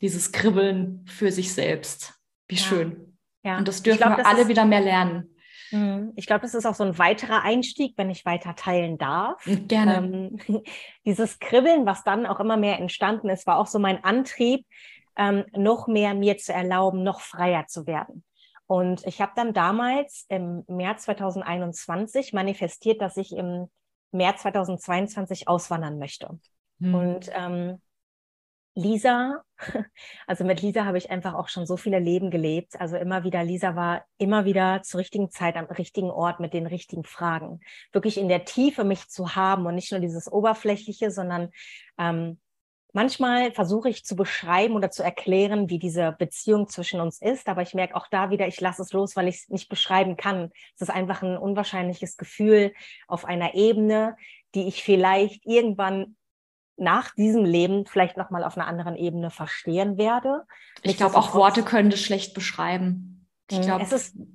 dieses Kribbeln für sich selbst. Wie ja. schön. Ja. Und das dürfen glaub, wir alle wieder mehr lernen. Mhm. Ich glaube, das ist auch so ein weiterer Einstieg, wenn ich weiter teilen darf. Mhm, gerne. Ähm, [LAUGHS] dieses Kribbeln, was dann auch immer mehr entstanden ist, war auch so mein Antrieb, ähm, noch mehr mir zu erlauben, noch freier zu werden. Und ich habe dann damals im März 2021 manifestiert, dass ich im März 2022 auswandern möchte. Mhm. Und ähm, Lisa, [LAUGHS] also mit Lisa habe ich einfach auch schon so viele Leben gelebt. Also immer wieder, Lisa war immer wieder zur richtigen Zeit am richtigen Ort mit den richtigen Fragen. Wirklich in der Tiefe mich zu haben und nicht nur dieses Oberflächliche, sondern ähm, manchmal versuche ich zu beschreiben oder zu erklären, wie diese Beziehung zwischen uns ist. Aber ich merke auch da wieder, ich lasse es los, weil ich es nicht beschreiben kann. Es ist einfach ein unwahrscheinliches Gefühl auf einer Ebene, die ich vielleicht irgendwann nach diesem Leben vielleicht nochmal auf einer anderen Ebene verstehen werde. Ich glaube, auch Worte können das schlecht beschreiben. Ich mhm, glaube,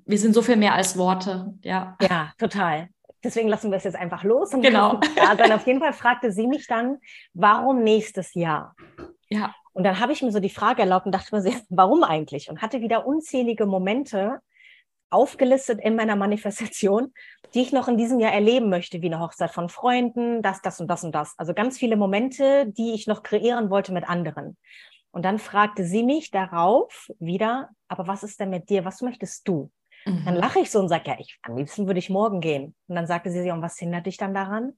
wir sind so viel mehr als Worte. Ja, ja total. Deswegen lassen wir es jetzt einfach los. Und genau. Ja, dann auf jeden Fall fragte sie mich dann, warum nächstes Jahr? Ja. Und dann habe ich mir so die Frage erlaubt und dachte mir, [LAUGHS] warum eigentlich? Und hatte wieder unzählige Momente, aufgelistet in meiner Manifestation, die ich noch in diesem Jahr erleben möchte, wie eine Hochzeit von Freunden, das, das und das und das. Also ganz viele Momente, die ich noch kreieren wollte mit anderen. Und dann fragte sie mich darauf wieder, aber was ist denn mit dir? Was möchtest du? Mhm. Dann lache ich so und sage, ja, ich, am liebsten würde ich morgen gehen. Und dann sagte sie, und was hindert dich dann daran?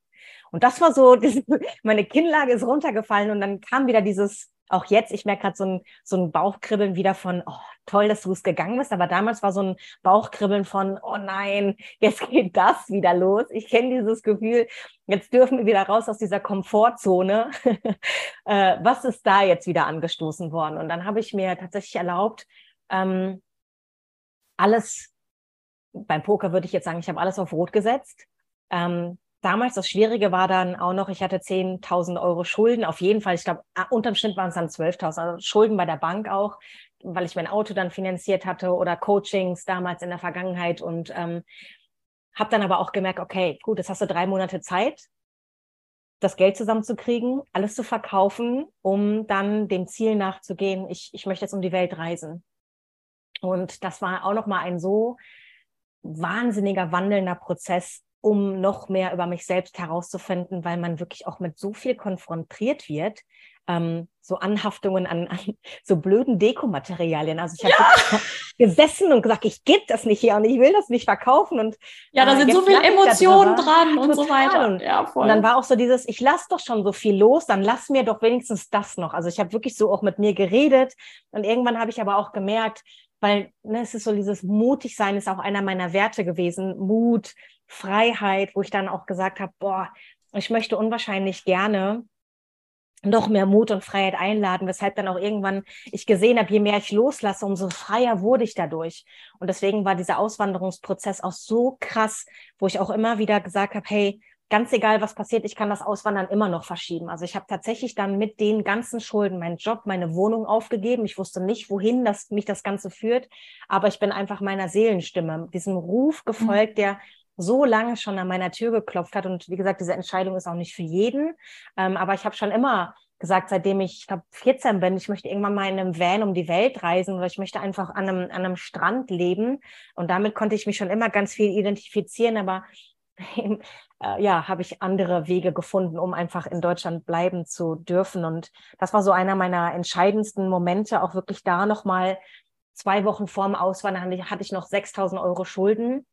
Und das war so, [LAUGHS] meine Kinnlage ist runtergefallen und dann kam wieder dieses, auch jetzt, ich merke gerade so ein, so ein Bauchkribbeln wieder von, oh, toll, dass du es gegangen bist. Aber damals war so ein Bauchkribbeln von, oh nein, jetzt geht das wieder los. Ich kenne dieses Gefühl, jetzt dürfen wir wieder raus aus dieser Komfortzone. [LAUGHS] äh, was ist da jetzt wieder angestoßen worden? Und dann habe ich mir tatsächlich erlaubt, ähm, alles, beim Poker würde ich jetzt sagen, ich habe alles auf Rot gesetzt. Ähm, damals das Schwierige war dann auch noch, ich hatte 10.000 Euro Schulden, auf jeden Fall, ich glaube, unterm Schnitt waren es dann 12.000, also Schulden bei der Bank auch, weil ich mein Auto dann finanziert hatte oder Coachings damals in der Vergangenheit und ähm, habe dann aber auch gemerkt, okay, gut, jetzt hast du drei Monate Zeit, das Geld zusammenzukriegen, alles zu verkaufen, um dann dem Ziel nachzugehen, ich, ich möchte jetzt um die Welt reisen. Und das war auch nochmal ein so wahnsinniger wandelnder Prozess, um noch mehr über mich selbst herauszufinden, weil man wirklich auch mit so viel konfrontiert wird, ähm, so Anhaftungen an, an, so blöden Dekomaterialien. Also ich habe ja! gesessen und gesagt, ich gebe das nicht hier und ich will das nicht verkaufen. Und ja, da äh, sind so viele Emotionen dran und so weiter. Und, ja, und dann war auch so dieses, ich lasse doch schon so viel los, dann lass mir doch wenigstens das noch. Also ich habe wirklich so auch mit mir geredet und irgendwann habe ich aber auch gemerkt, weil ne, es ist so dieses mutig sein ist auch einer meiner Werte gewesen, Mut, Freiheit, wo ich dann auch gesagt habe, boah, ich möchte unwahrscheinlich gerne noch mehr Mut und Freiheit einladen, weshalb dann auch irgendwann ich gesehen habe, je mehr ich loslasse, umso freier wurde ich dadurch. Und deswegen war dieser Auswanderungsprozess auch so krass, wo ich auch immer wieder gesagt habe, hey, ganz egal, was passiert, ich kann das Auswandern immer noch verschieben. Also ich habe tatsächlich dann mit den ganzen Schulden meinen Job, meine Wohnung aufgegeben. Ich wusste nicht, wohin das, mich das Ganze führt, aber ich bin einfach meiner Seelenstimme, diesem Ruf gefolgt, mhm. der so lange schon an meiner Tür geklopft hat. Und wie gesagt, diese Entscheidung ist auch nicht für jeden. Ähm, aber ich habe schon immer gesagt, seitdem ich, ich glaube, 14 bin, ich möchte irgendwann mal in einem Van um die Welt reisen oder ich möchte einfach an einem, an einem Strand leben. Und damit konnte ich mich schon immer ganz viel identifizieren, aber [LAUGHS] äh, ja, habe ich andere Wege gefunden, um einfach in Deutschland bleiben zu dürfen. Und das war so einer meiner entscheidendsten Momente, auch wirklich da nochmal zwei Wochen vorm Auswandern hatte ich noch 6000 Euro Schulden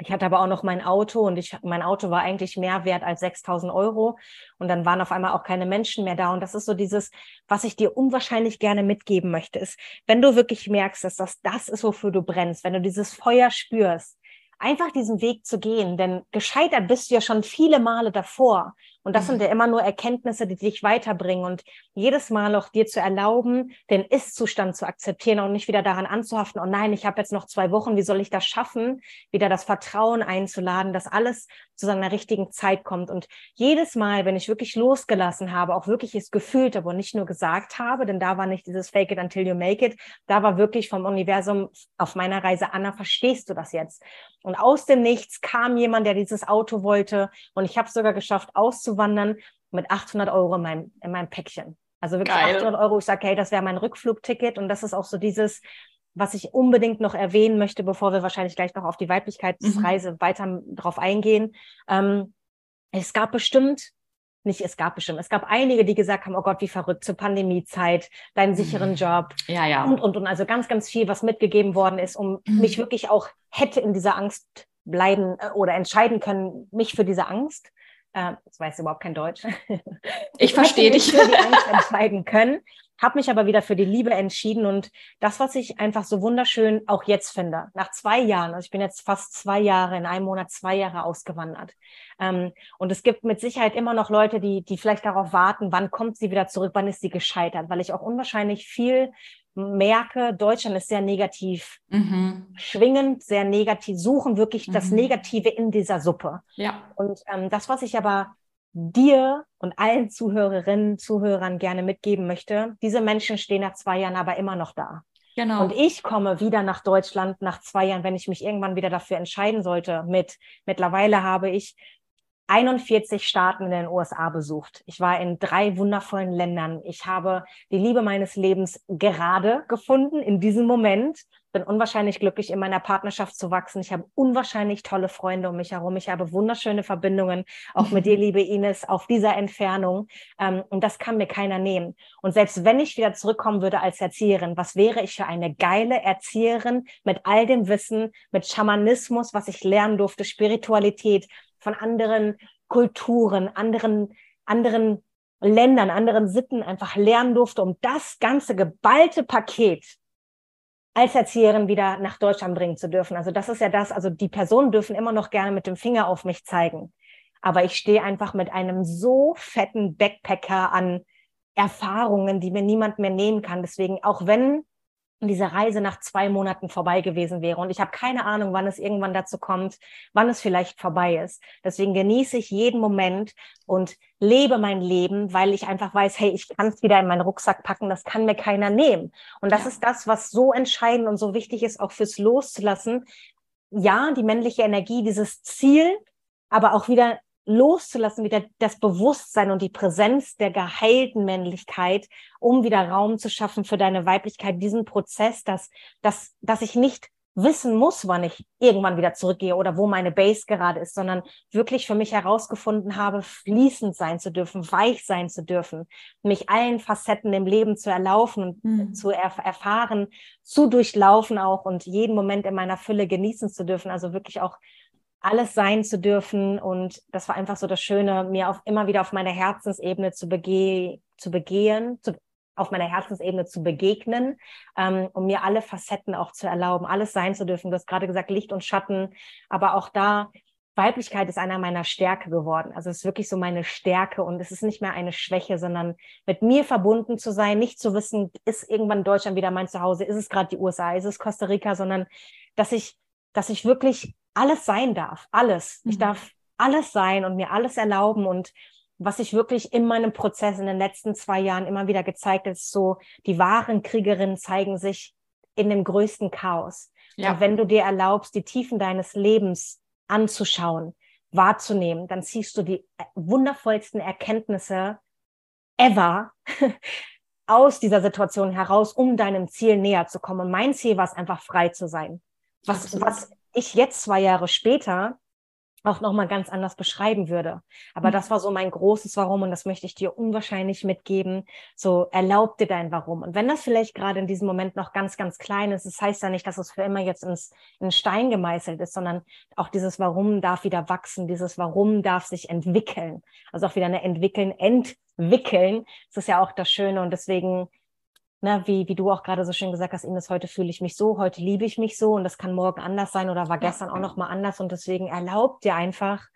ich hatte aber auch noch mein Auto und ich, mein Auto war eigentlich mehr wert als 6000 Euro. Und dann waren auf einmal auch keine Menschen mehr da. Und das ist so dieses, was ich dir unwahrscheinlich gerne mitgeben möchte, ist, wenn du wirklich merkst, dass das das ist, wofür du brennst, wenn du dieses Feuer spürst, einfach diesen Weg zu gehen, denn gescheitert bist du ja schon viele Male davor. Und das mhm. sind ja immer nur Erkenntnisse, die dich weiterbringen. Und jedes Mal auch dir zu erlauben, den Ist-Zustand zu akzeptieren und nicht wieder daran anzuhaften, oh nein, ich habe jetzt noch zwei Wochen, wie soll ich das schaffen? Wieder das Vertrauen einzuladen, dass alles zu seiner richtigen Zeit kommt. Und jedes Mal, wenn ich wirklich losgelassen habe, auch wirklich es gefühlt habe und nicht nur gesagt habe, denn da war nicht dieses Fake it until you make it, da war wirklich vom Universum auf meiner Reise, Anna, verstehst du das jetzt? Und aus dem Nichts kam jemand, der dieses Auto wollte. Und ich habe es sogar geschafft, auszuwandern mit 800 Euro in meinem, in meinem Päckchen. Also wirklich Geil. 800 Euro. Ich sage, hey, das wäre mein Rückflugticket. Und das ist auch so dieses, was ich unbedingt noch erwähnen möchte, bevor wir wahrscheinlich gleich noch auf die Weiblichkeitsreise mhm. weiter drauf eingehen. Ähm, es gab bestimmt nicht, es gab bestimmt, es gab einige, die gesagt haben, oh Gott, wie verrückt zur Pandemiezeit, deinen sicheren mhm. Job ja, ja. und, und, und. Also ganz, ganz viel, was mitgegeben worden ist, um mhm. mich wirklich auch hätte in dieser Angst bleiben äh, oder entscheiden können, mich für diese Angst. Äh, das weiß überhaupt kein Deutsch. Ich, [LAUGHS] ich verstehe dich. Für die Angst entscheiden können habe mich aber wieder für die Liebe entschieden und das, was ich einfach so wunderschön auch jetzt finde, nach zwei Jahren, also ich bin jetzt fast zwei Jahre, in einem Monat zwei Jahre ausgewandert. Ähm, und es gibt mit Sicherheit immer noch Leute, die, die vielleicht darauf warten, wann kommt sie wieder zurück, wann ist sie gescheitert, weil ich auch unwahrscheinlich viel merke, Deutschland ist sehr negativ mhm. schwingend, sehr negativ, suchen wirklich mhm. das Negative in dieser Suppe. Ja. Und ähm, das, was ich aber dir und allen Zuhörerinnen, Zuhörern gerne mitgeben möchte. Diese Menschen stehen nach zwei Jahren aber immer noch da. Genau. Und ich komme wieder nach Deutschland nach zwei Jahren, wenn ich mich irgendwann wieder dafür entscheiden sollte. Mit mittlerweile habe ich 41 Staaten in den USA besucht. Ich war in drei wundervollen Ländern. Ich habe die Liebe meines Lebens gerade gefunden in diesem Moment. Bin unwahrscheinlich glücklich, in meiner Partnerschaft zu wachsen. Ich habe unwahrscheinlich tolle Freunde um mich herum. Ich habe wunderschöne Verbindungen, auch mit dir, liebe Ines, auf dieser Entfernung. Ähm, und das kann mir keiner nehmen. Und selbst wenn ich wieder zurückkommen würde als Erzieherin, was wäre ich für eine geile Erzieherin mit all dem Wissen, mit Schamanismus, was ich lernen durfte, Spiritualität, von anderen Kulturen, anderen, anderen Ländern, anderen Sitten einfach lernen durfte, um das ganze geballte Paket als Erzieherin wieder nach Deutschland bringen zu dürfen. Also das ist ja das, also die Personen dürfen immer noch gerne mit dem Finger auf mich zeigen. Aber ich stehe einfach mit einem so fetten Backpacker an Erfahrungen, die mir niemand mehr nehmen kann. Deswegen, auch wenn diese Reise nach zwei Monaten vorbei gewesen wäre. Und ich habe keine Ahnung, wann es irgendwann dazu kommt, wann es vielleicht vorbei ist. Deswegen genieße ich jeden Moment und lebe mein Leben, weil ich einfach weiß, hey, ich kann es wieder in meinen Rucksack packen, das kann mir keiner nehmen. Und das ja. ist das, was so entscheidend und so wichtig ist, auch fürs Loszulassen. Ja, die männliche Energie, dieses Ziel, aber auch wieder loszulassen, wieder das Bewusstsein und die Präsenz der geheilten Männlichkeit, um wieder Raum zu schaffen für deine Weiblichkeit, diesen Prozess, dass, dass, dass ich nicht wissen muss, wann ich irgendwann wieder zurückgehe oder wo meine Base gerade ist, sondern wirklich für mich herausgefunden habe, fließend sein zu dürfen, weich sein zu dürfen, mich allen Facetten im Leben zu erlaufen und mhm. zu erf erfahren, zu durchlaufen auch und jeden Moment in meiner Fülle genießen zu dürfen. Also wirklich auch alles sein zu dürfen. Und das war einfach so das Schöne, mir auch immer wieder auf meiner Herzensebene zu, bege zu begehen, zu, auf meiner Herzensebene zu begegnen, ähm, um mir alle Facetten auch zu erlauben, alles sein zu dürfen. Du hast gerade gesagt, Licht und Schatten, aber auch da, Weiblichkeit ist einer meiner Stärke geworden. Also es ist wirklich so meine Stärke und es ist nicht mehr eine Schwäche, sondern mit mir verbunden zu sein, nicht zu wissen, ist irgendwann Deutschland wieder mein Zuhause, ist es gerade die USA, ist es Costa Rica, sondern dass ich, dass ich wirklich alles sein darf, alles. Mhm. Ich darf alles sein und mir alles erlauben und was sich wirklich in meinem Prozess in den letzten zwei Jahren immer wieder gezeigt ist so, die wahren Kriegerinnen zeigen sich in dem größten Chaos. Ja. Und wenn du dir erlaubst, die Tiefen deines Lebens anzuschauen, wahrzunehmen, dann ziehst du die wundervollsten Erkenntnisse ever [LAUGHS] aus dieser Situation heraus, um deinem Ziel näher zu kommen. Und mein Ziel war es einfach frei zu sein. Was, was ich jetzt zwei Jahre später auch nochmal ganz anders beschreiben würde. Aber mhm. das war so mein großes Warum und das möchte ich dir unwahrscheinlich mitgeben. So erlaub dir dein Warum. Und wenn das vielleicht gerade in diesem Moment noch ganz, ganz klein ist, das heißt ja nicht, dass es für immer jetzt ins, in Stein gemeißelt ist, sondern auch dieses Warum darf wieder wachsen, dieses Warum darf sich entwickeln. Also auch wieder eine entwickeln, entwickeln. Das ist ja auch das Schöne und deswegen ne, wie, wie du auch gerade so schön gesagt hast, Ines, heute fühle ich mich so, heute liebe ich mich so und das kann morgen anders sein oder war gestern auch noch mal anders und deswegen erlaubt dir einfach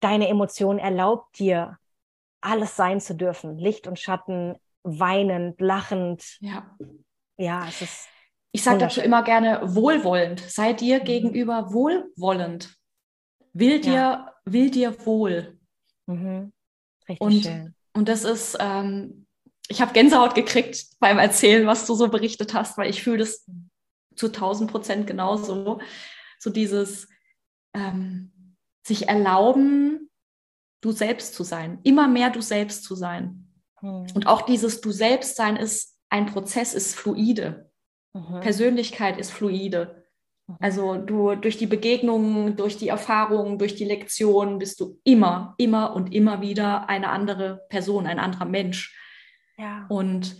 deine Emotionen, erlaubt dir alles sein zu dürfen, Licht und Schatten, weinend, lachend. Ja. Ja, es ist. Ich sage dazu immer gerne wohlwollend. Sei dir mhm. gegenüber wohlwollend. Will dir, ja. will dir wohl. Mhm. Richtig und, schön. Und das ist, ähm, ich habe Gänsehaut gekriegt beim Erzählen, was du so berichtet hast, weil ich fühle das zu 1000 Prozent genauso. So dieses ähm, sich erlauben, du selbst zu sein, immer mehr du selbst zu sein. Mhm. Und auch dieses du selbst sein ist ein Prozess, ist fluide. Mhm. Persönlichkeit ist fluide. Mhm. Also du durch die Begegnungen, durch die Erfahrungen, durch die Lektionen bist du immer, immer und immer wieder eine andere Person, ein anderer Mensch. Ja. Und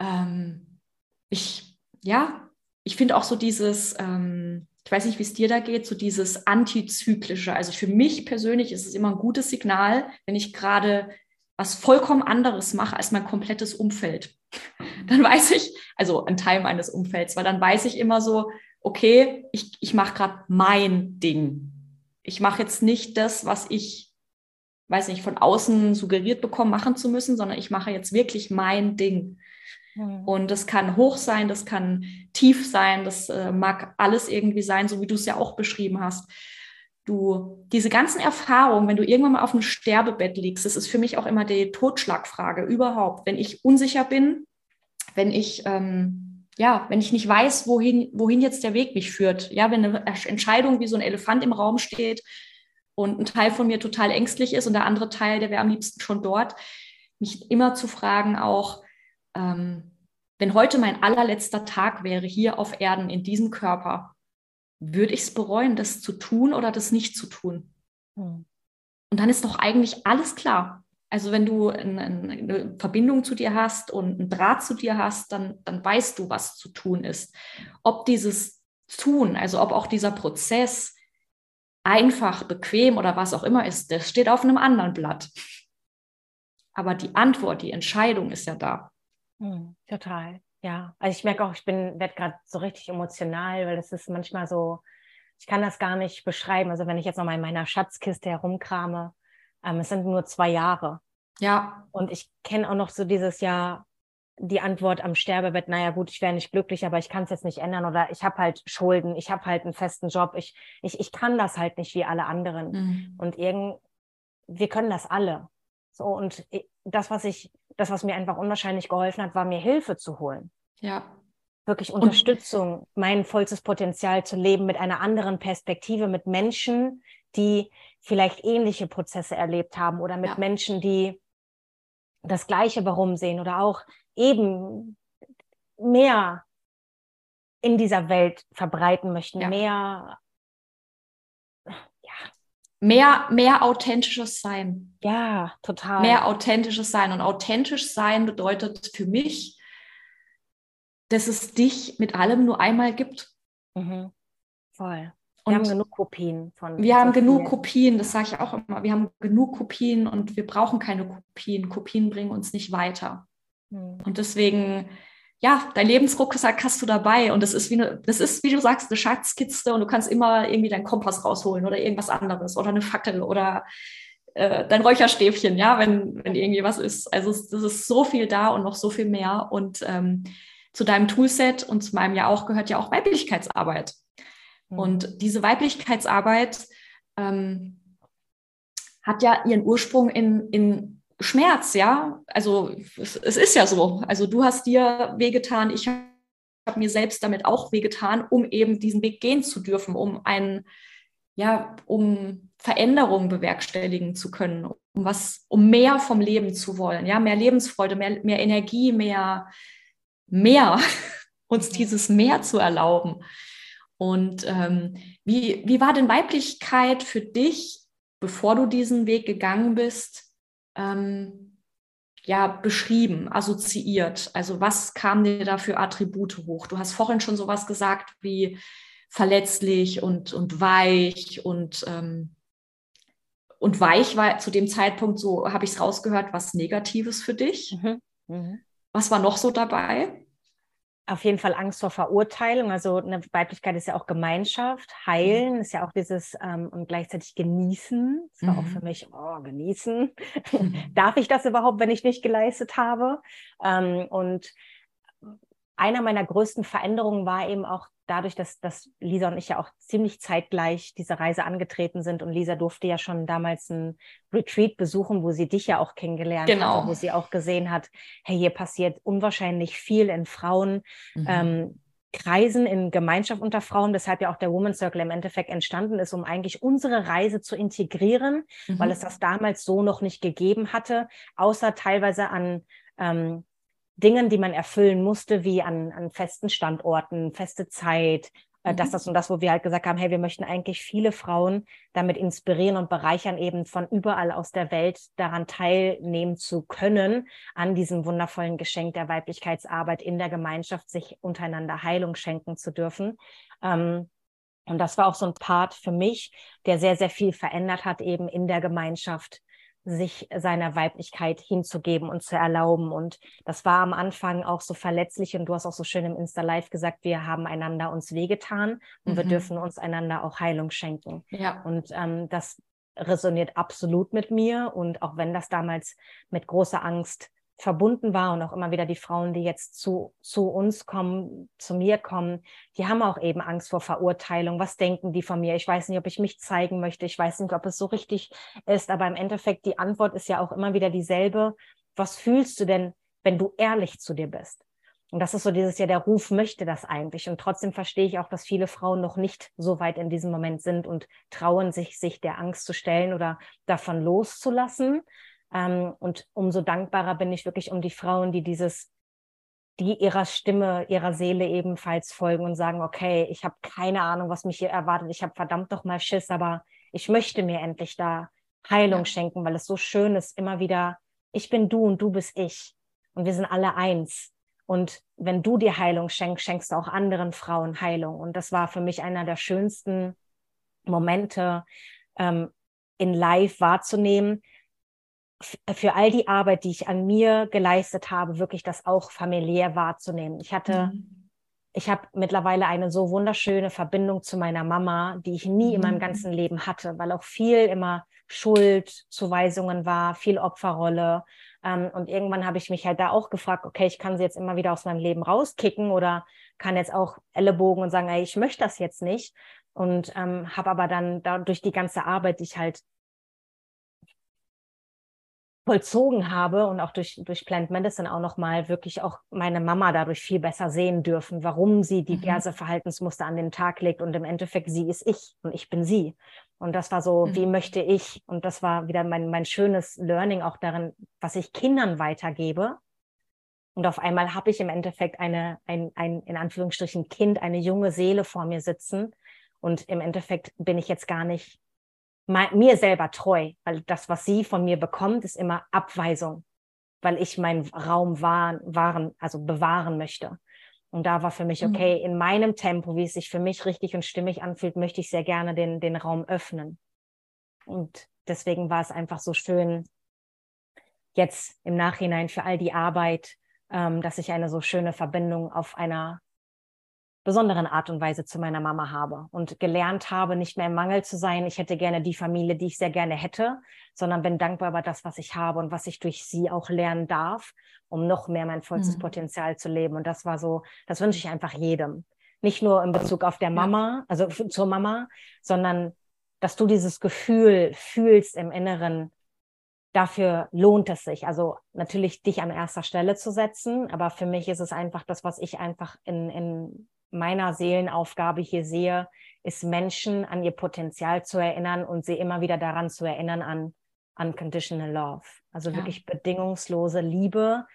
ähm, ich, ja, ich finde auch so dieses, ähm, ich weiß nicht, wie es dir da geht, so dieses Antizyklische. Also für mich persönlich ist es immer ein gutes Signal, wenn ich gerade was vollkommen anderes mache als mein komplettes Umfeld. Mhm. Dann weiß ich, also ein Teil meines Umfelds, weil dann weiß ich immer so, okay, ich, ich mache gerade mein Ding. Ich mache jetzt nicht das, was ich weiß nicht, von außen suggeriert bekommen, machen zu müssen, sondern ich mache jetzt wirklich mein Ding. Mhm. Und das kann hoch sein, das kann tief sein, das äh, mag alles irgendwie sein, so wie du es ja auch beschrieben hast. Du, diese ganzen Erfahrungen, wenn du irgendwann mal auf einem Sterbebett liegst, das ist für mich auch immer die Totschlagfrage überhaupt. Wenn ich unsicher bin, wenn ich, ähm, ja, wenn ich nicht weiß, wohin, wohin jetzt der Weg mich führt, ja, wenn eine Entscheidung wie so ein Elefant im Raum steht, und ein Teil von mir total ängstlich ist und der andere Teil, der wäre am liebsten schon dort, mich immer zu fragen auch, ähm, wenn heute mein allerletzter Tag wäre hier auf Erden in diesem Körper, würde ich es bereuen, das zu tun oder das nicht zu tun? Hm. Und dann ist doch eigentlich alles klar. Also wenn du eine, Verbindung zu dir hast und einen Draht zu dir hast, dann, dann weißt du, was zu tun ist. Ob dieses Tun, also ob auch dieser Prozess einfach, bequem oder was auch immer ist, das steht auf einem anderen Blatt. Aber die Antwort, die Entscheidung ist ja da. Hm, total, ja. Also ich merke auch, ich bin, werde gerade so richtig emotional, weil es ist manchmal so, ich kann das gar nicht beschreiben. Also wenn ich jetzt nochmal in meiner Schatzkiste herumkrame, ähm, es sind nur zwei Jahre. Ja. Und ich kenne auch noch so dieses Jahr, die Antwort am Sterbebett, naja gut, ich wäre nicht glücklich, aber ich kann es jetzt nicht ändern oder ich habe halt Schulden, ich habe halt einen festen Job, ich, ich, ich kann das halt nicht wie alle anderen. Mhm. Und irgend, wir können das alle. So, und das, was ich, das, was mir einfach unwahrscheinlich geholfen hat, war mir Hilfe zu holen. Ja. Wirklich Unterstützung, und mein vollstes Potenzial zu leben mit einer anderen Perspektive, mit Menschen, die vielleicht ähnliche Prozesse erlebt haben oder mit ja. Menschen, die das gleiche Warum sehen oder auch eben mehr in dieser Welt verbreiten möchten, ja. mehr. Mehr, mehr authentisches Sein. Ja, total. Mehr authentisches Sein. Und authentisch sein bedeutet für mich, dass es dich mit allem nur einmal gibt. Mhm. Voll. Wir und haben genug Kopien von. Wir haben genug Kopien, das sage ich auch immer. Wir haben genug Kopien und wir brauchen keine Kopien. Kopien bringen uns nicht weiter. Mhm. Und deswegen, ja, dein Lebensrucksack hast du dabei und das ist wie eine, das ist, wie du sagst, eine Schatzkiste und du kannst immer irgendwie deinen Kompass rausholen oder irgendwas anderes oder eine Fackel oder äh, dein Räucherstäbchen, ja, wenn, wenn irgendwie was ist. Also es, das ist so viel da und noch so viel mehr. Und ähm, zu deinem Toolset und zu meinem ja auch gehört ja auch Weiblichkeitsarbeit. Mhm. Und diese Weiblichkeitsarbeit, ähm, hat ja ihren Ursprung in, in Schmerz, ja. Also es, es ist ja so. Also du hast dir wehgetan, ich habe mir selbst damit auch wehgetan, um eben diesen Weg gehen zu dürfen, um einen, ja, um Veränderungen bewerkstelligen zu können, um was, um mehr vom Leben zu wollen, ja, mehr Lebensfreude, mehr, mehr Energie, mehr, mehr, [LAUGHS] uns dieses Mehr zu erlauben. Und ähm, wie, wie war denn Weiblichkeit für dich, bevor du diesen Weg gegangen bist, ähm, ja, beschrieben, assoziiert? Also was kam dir da für Attribute hoch? Du hast vorhin schon sowas gesagt wie verletzlich und, und weich und ähm, und weich war zu dem Zeitpunkt, so habe ich es rausgehört, was Negatives für dich. Mhm. Mhm. Was war noch so dabei? Auf jeden Fall Angst vor Verurteilung. Also eine Weiblichkeit ist ja auch Gemeinschaft. Heilen mhm. ist ja auch dieses ähm, und gleichzeitig genießen. Das war auch mhm. für mich, oh, genießen. Mhm. [LAUGHS] Darf ich das überhaupt, wenn ich nicht geleistet habe? Ähm, und einer meiner größten Veränderungen war eben auch dadurch, dass, dass Lisa und ich ja auch ziemlich zeitgleich diese Reise angetreten sind und Lisa durfte ja schon damals ein Retreat besuchen, wo sie dich ja auch kennengelernt genau. hat, wo sie auch gesehen hat, hey, hier passiert unwahrscheinlich viel in Frauen. Mhm. Ähm, Kreisen in Gemeinschaft unter Frauen, weshalb ja auch der Woman Circle im Endeffekt entstanden ist, um eigentlich unsere Reise zu integrieren, mhm. weil es das damals so noch nicht gegeben hatte, außer teilweise an ähm, Dingen, die man erfüllen musste, wie an, an festen Standorten, feste Zeit, äh, mhm. das, das und das, wo wir halt gesagt haben, hey, wir möchten eigentlich viele Frauen damit inspirieren und bereichern, eben von überall aus der Welt daran teilnehmen zu können, an diesem wundervollen Geschenk der Weiblichkeitsarbeit in der Gemeinschaft, sich untereinander Heilung schenken zu dürfen. Ähm, und das war auch so ein Part für mich, der sehr, sehr viel verändert hat, eben in der Gemeinschaft sich seiner Weiblichkeit hinzugeben und zu erlauben. Und das war am Anfang auch so verletzlich. Und du hast auch so schön im Insta Live gesagt, wir haben einander uns wehgetan und mhm. wir dürfen uns einander auch Heilung schenken. Ja. Und ähm, das resoniert absolut mit mir. Und auch wenn das damals mit großer Angst verbunden war und auch immer wieder die Frauen, die jetzt zu, zu uns kommen, zu mir kommen, die haben auch eben Angst vor Verurteilung. Was denken die von mir? Ich weiß nicht, ob ich mich zeigen möchte. Ich weiß nicht, ob es so richtig ist. Aber im Endeffekt, die Antwort ist ja auch immer wieder dieselbe. Was fühlst du denn, wenn du ehrlich zu dir bist? Und das ist so dieses Jahr, der Ruf möchte das eigentlich. Und trotzdem verstehe ich auch, dass viele Frauen noch nicht so weit in diesem Moment sind und trauen sich, sich der Angst zu stellen oder davon loszulassen. Ähm, und umso dankbarer bin ich wirklich um die Frauen, die dieses, die ihrer Stimme, ihrer Seele ebenfalls folgen und sagen, okay, ich habe keine Ahnung, was mich hier erwartet. Ich habe verdammt doch mal Schiss, aber ich möchte mir endlich da Heilung ja. schenken, weil es so schön ist, immer wieder, ich bin du und du bist ich. Und wir sind alle eins. Und wenn du dir Heilung schenkst, schenkst du auch anderen Frauen Heilung. Und das war für mich einer der schönsten Momente ähm, in Live wahrzunehmen, für all die Arbeit, die ich an mir geleistet habe, wirklich das auch familiär wahrzunehmen. Ich hatte, mhm. ich habe mittlerweile eine so wunderschöne Verbindung zu meiner Mama, die ich nie mhm. in meinem mhm. ganzen Leben hatte, weil auch viel immer Schuldzuweisungen war, viel Opferrolle. Ähm, und irgendwann habe ich mich halt da auch gefragt, okay, ich kann sie jetzt immer wieder aus meinem Leben rauskicken oder kann jetzt auch Ellenbogen und sagen, ey, ich möchte das jetzt nicht. Und ähm, habe aber dann da, durch die ganze Arbeit, die ich halt vollzogen habe und auch durch, durch Plant Medicine auch nochmal wirklich auch meine Mama dadurch viel besser sehen dürfen, warum sie diverse mhm. Verhaltensmuster an den Tag legt und im Endeffekt sie ist ich und ich bin sie. Und das war so, mhm. wie möchte ich? Und das war wieder mein, mein schönes Learning auch darin, was ich Kindern weitergebe. Und auf einmal habe ich im Endeffekt eine, ein, ein, in Anführungsstrichen Kind, eine junge Seele vor mir sitzen. Und im Endeffekt bin ich jetzt gar nicht mir selber treu, weil das, was sie von mir bekommt, ist immer Abweisung, weil ich meinen Raum wahren, wahren, also bewahren möchte. Und da war für mich, mhm. okay, in meinem Tempo, wie es sich für mich richtig und stimmig anfühlt, möchte ich sehr gerne den, den Raum öffnen. Und deswegen war es einfach so schön, jetzt im Nachhinein für all die Arbeit, ähm, dass ich eine so schöne Verbindung auf einer besonderen Art und Weise zu meiner Mama habe und gelernt habe, nicht mehr im Mangel zu sein. Ich hätte gerne die Familie, die ich sehr gerne hätte, sondern bin dankbar über das, was ich habe und was ich durch sie auch lernen darf, um noch mehr mein vollstes mhm. Potenzial zu leben. Und das war so, das wünsche ich einfach jedem. Nicht nur in Bezug auf der Mama, also zur Mama, sondern dass du dieses Gefühl fühlst im Inneren, dafür lohnt es sich. Also natürlich dich an erster Stelle zu setzen, aber für mich ist es einfach das, was ich einfach in, in meiner Seelenaufgabe hier sehe, ist Menschen an ihr Potenzial zu erinnern und sie immer wieder daran zu erinnern an unconditional love. Also ja. wirklich bedingungslose Liebe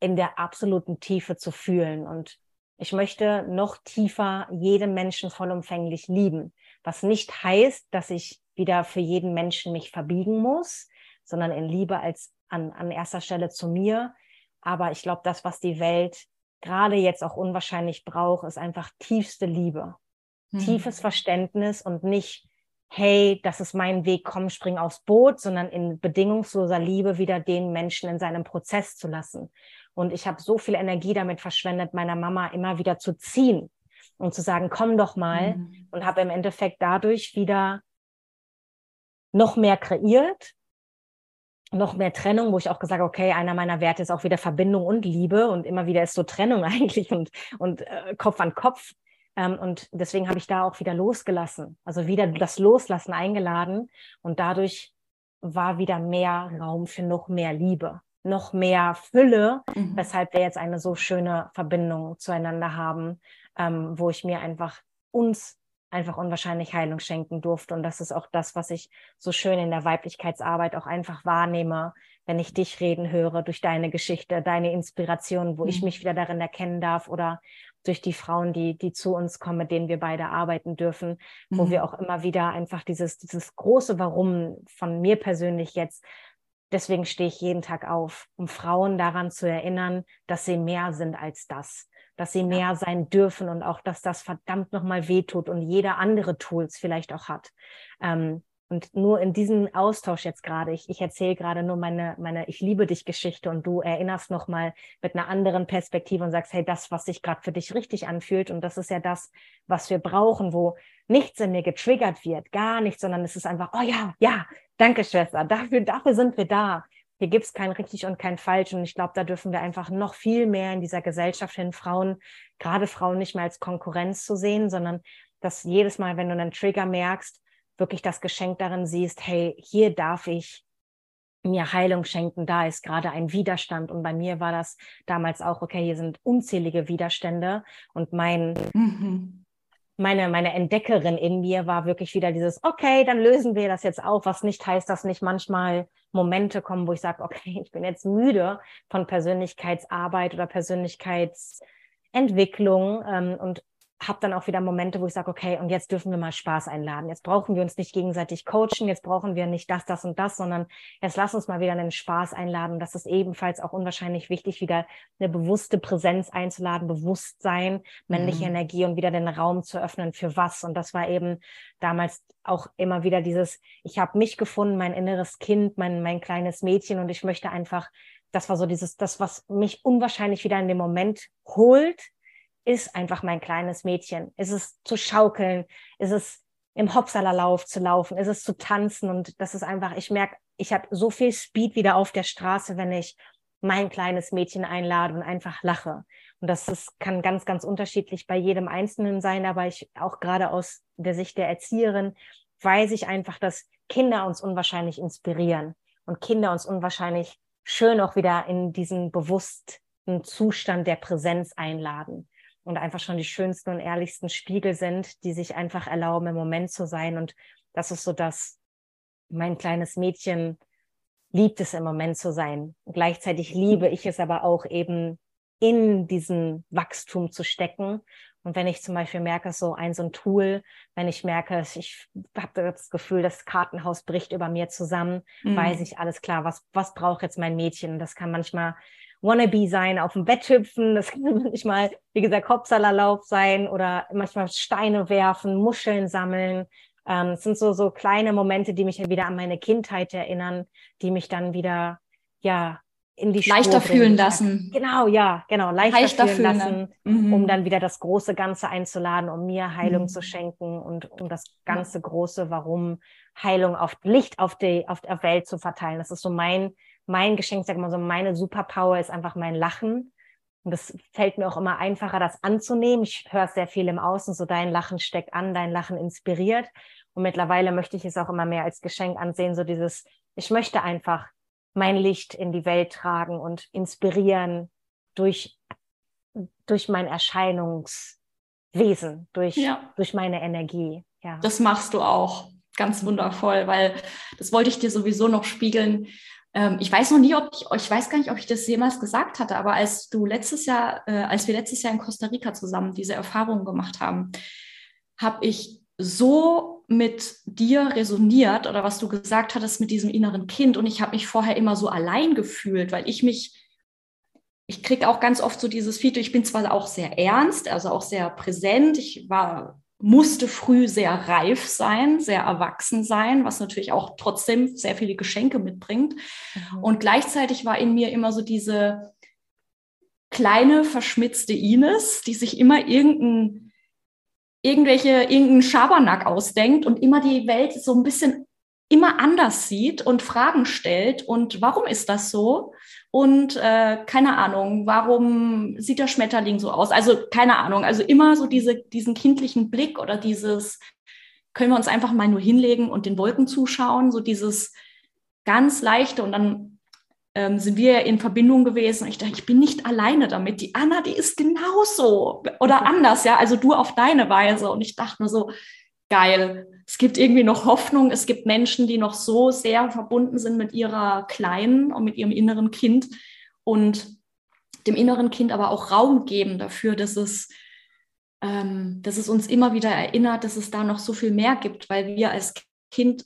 in der absoluten Tiefe zu fühlen. Und ich möchte noch tiefer jeden Menschen vollumfänglich lieben, was nicht heißt, dass ich wieder für jeden Menschen mich verbiegen muss, sondern in Liebe als an, an erster Stelle zu mir. Aber ich glaube, das, was die Welt gerade jetzt auch unwahrscheinlich braucht, ist einfach tiefste Liebe, mhm. tiefes Verständnis und nicht, hey, das ist mein Weg, komm, spring aufs Boot, sondern in bedingungsloser Liebe wieder den Menschen in seinem Prozess zu lassen. Und ich habe so viel Energie damit verschwendet, meiner Mama immer wieder zu ziehen und zu sagen, komm doch mal mhm. und habe im Endeffekt dadurch wieder noch mehr kreiert, noch mehr Trennung, wo ich auch gesagt habe, okay, einer meiner Werte ist auch wieder Verbindung und Liebe und immer wieder ist so Trennung [LAUGHS] eigentlich und, und äh, Kopf an Kopf. Ähm, und deswegen habe ich da auch wieder losgelassen, also wieder das Loslassen eingeladen und dadurch war wieder mehr Raum für noch mehr Liebe noch mehr Fülle, mhm. weshalb wir jetzt eine so schöne Verbindung zueinander haben, ähm, wo ich mir einfach uns einfach unwahrscheinlich Heilung schenken durfte. Und das ist auch das, was ich so schön in der Weiblichkeitsarbeit auch einfach wahrnehme, wenn ich dich reden höre, durch deine Geschichte, deine Inspiration, wo mhm. ich mich wieder darin erkennen darf oder durch die Frauen, die, die zu uns kommen, mit denen wir beide arbeiten dürfen, mhm. wo wir auch immer wieder einfach dieses, dieses große Warum von mir persönlich jetzt Deswegen stehe ich jeden Tag auf, um Frauen daran zu erinnern, dass sie mehr sind als das, dass sie mehr sein dürfen und auch, dass das verdammt nochmal wehtut und jeder andere Tools vielleicht auch hat. Ähm, und nur in diesem Austausch jetzt gerade, ich, ich erzähle gerade nur meine, meine Ich liebe dich Geschichte und du erinnerst nochmal mit einer anderen Perspektive und sagst, hey, das, was sich gerade für dich richtig anfühlt und das ist ja das, was wir brauchen, wo nichts in mir getriggert wird, gar nichts, sondern es ist einfach, oh ja, ja, danke Schwester, dafür, dafür sind wir da. Hier gibt es kein richtig und kein falsch und ich glaube, da dürfen wir einfach noch viel mehr in dieser Gesellschaft hin, Frauen, gerade Frauen nicht mehr als Konkurrenz zu sehen, sondern dass jedes Mal, wenn du einen Trigger merkst, wirklich das Geschenk darin siehst, hey, hier darf ich mir Heilung schenken, da ist gerade ein Widerstand. Und bei mir war das damals auch, okay, hier sind unzählige Widerstände und mein, mhm. meine, meine Entdeckerin in mir war wirklich wieder dieses, okay, dann lösen wir das jetzt auf, was nicht heißt, dass nicht manchmal Momente kommen, wo ich sage, okay, [LAUGHS] ich bin jetzt müde von Persönlichkeitsarbeit oder Persönlichkeitsentwicklung ähm, und habe dann auch wieder Momente, wo ich sage, okay, und jetzt dürfen wir mal Spaß einladen. Jetzt brauchen wir uns nicht gegenseitig coachen, jetzt brauchen wir nicht das, das und das, sondern jetzt lass uns mal wieder einen Spaß einladen. Das ist ebenfalls auch unwahrscheinlich wichtig, wieder eine bewusste Präsenz einzuladen, Bewusstsein, männliche mhm. Energie und wieder den Raum zu öffnen für was. Und das war eben damals auch immer wieder dieses, ich habe mich gefunden, mein inneres Kind, mein, mein kleines Mädchen und ich möchte einfach, das war so dieses, das, was mich unwahrscheinlich wieder in dem Moment holt, ist einfach mein kleines Mädchen. Ist es zu schaukeln? Ist es im Hopsalerlauf zu laufen? Ist es zu tanzen? Und das ist einfach, ich merke, ich habe so viel Speed wieder auf der Straße, wenn ich mein kleines Mädchen einlade und einfach lache. Und das ist, kann ganz, ganz unterschiedlich bei jedem Einzelnen sein, aber ich auch gerade aus der Sicht der Erzieherin weiß ich einfach, dass Kinder uns unwahrscheinlich inspirieren und Kinder uns unwahrscheinlich schön auch wieder in diesen bewussten Zustand der Präsenz einladen und einfach schon die schönsten und ehrlichsten Spiegel sind, die sich einfach erlauben, im Moment zu sein. Und das ist so, dass mein kleines Mädchen liebt es im Moment zu sein. Und gleichzeitig liebe ich es aber auch eben in diesen Wachstum zu stecken. Und wenn ich zum Beispiel merke, so ein so ein Tool, wenn ich merke, ich habe das Gefühl, das Kartenhaus bricht über mir zusammen, mhm. weiß ich alles klar, was, was braucht jetzt mein Mädchen? Das kann manchmal Wannabe sein, auf dem Bett hüpfen, das [LAUGHS] kann manchmal, wie gesagt, Kopfsalerlauf sein oder manchmal Steine werfen, Muscheln sammeln. Ähm, es sind so, so kleine Momente, die mich wieder an meine Kindheit erinnern, die mich dann wieder, ja, in die leichter Spur fühlen lassen. Genau, ja, genau, leichter, leichter fühlen, fühlen lassen, mhm. um dann wieder das große Ganze einzuladen, um mir Heilung mhm. zu schenken und um das ganze große Warum Heilung auf Licht auf die auf der Welt zu verteilen. Das ist so mein mein Geschenk, sag mal so, meine Superpower ist einfach mein Lachen. Und das fällt mir auch immer einfacher, das anzunehmen. Ich höre sehr viel im Außen, so dein Lachen steckt an, dein Lachen inspiriert. Und mittlerweile möchte ich es auch immer mehr als Geschenk ansehen, so dieses, ich möchte einfach mein Licht in die Welt tragen und inspirieren durch, durch mein Erscheinungswesen, durch, ja. durch meine Energie. Ja. Das machst du auch ganz wundervoll, weil das wollte ich dir sowieso noch spiegeln. Ähm, ich weiß noch nie, ob ich, ich weiß gar nicht, ob ich das jemals gesagt hatte, aber als du letztes Jahr, äh, als wir letztes Jahr in Costa Rica zusammen diese Erfahrungen gemacht haben, habe ich so mit dir resoniert oder was du gesagt hattest mit diesem inneren Kind. Und ich habe mich vorher immer so allein gefühlt, weil ich mich, ich kriege auch ganz oft so dieses Feedback, ich bin zwar auch sehr ernst, also auch sehr präsent. Ich war, musste früh sehr reif sein, sehr erwachsen sein, was natürlich auch trotzdem sehr viele Geschenke mitbringt. Mhm. Und gleichzeitig war in mir immer so diese kleine, verschmitzte Ines, die sich immer irgendein irgendwelche, irgendeinen Schabernack ausdenkt und immer die Welt so ein bisschen immer anders sieht und Fragen stellt und warum ist das so? Und äh, keine Ahnung, warum sieht der Schmetterling so aus? Also keine Ahnung, also immer so diese, diesen kindlichen Blick oder dieses, können wir uns einfach mal nur hinlegen und den Wolken zuschauen, so dieses ganz leichte und dann ähm, sind wir in Verbindung gewesen. Und ich dachte, ich bin nicht alleine damit. Die Anna, die ist genauso oder [LAUGHS] anders, ja. Also du auf deine Weise. Und ich dachte nur so, geil. Es gibt irgendwie noch Hoffnung. Es gibt Menschen, die noch so sehr verbunden sind mit ihrer Kleinen und mit ihrem inneren Kind und dem inneren Kind aber auch Raum geben dafür, dass es, ähm, dass es uns immer wieder erinnert, dass es da noch so viel mehr gibt, weil wir als Kind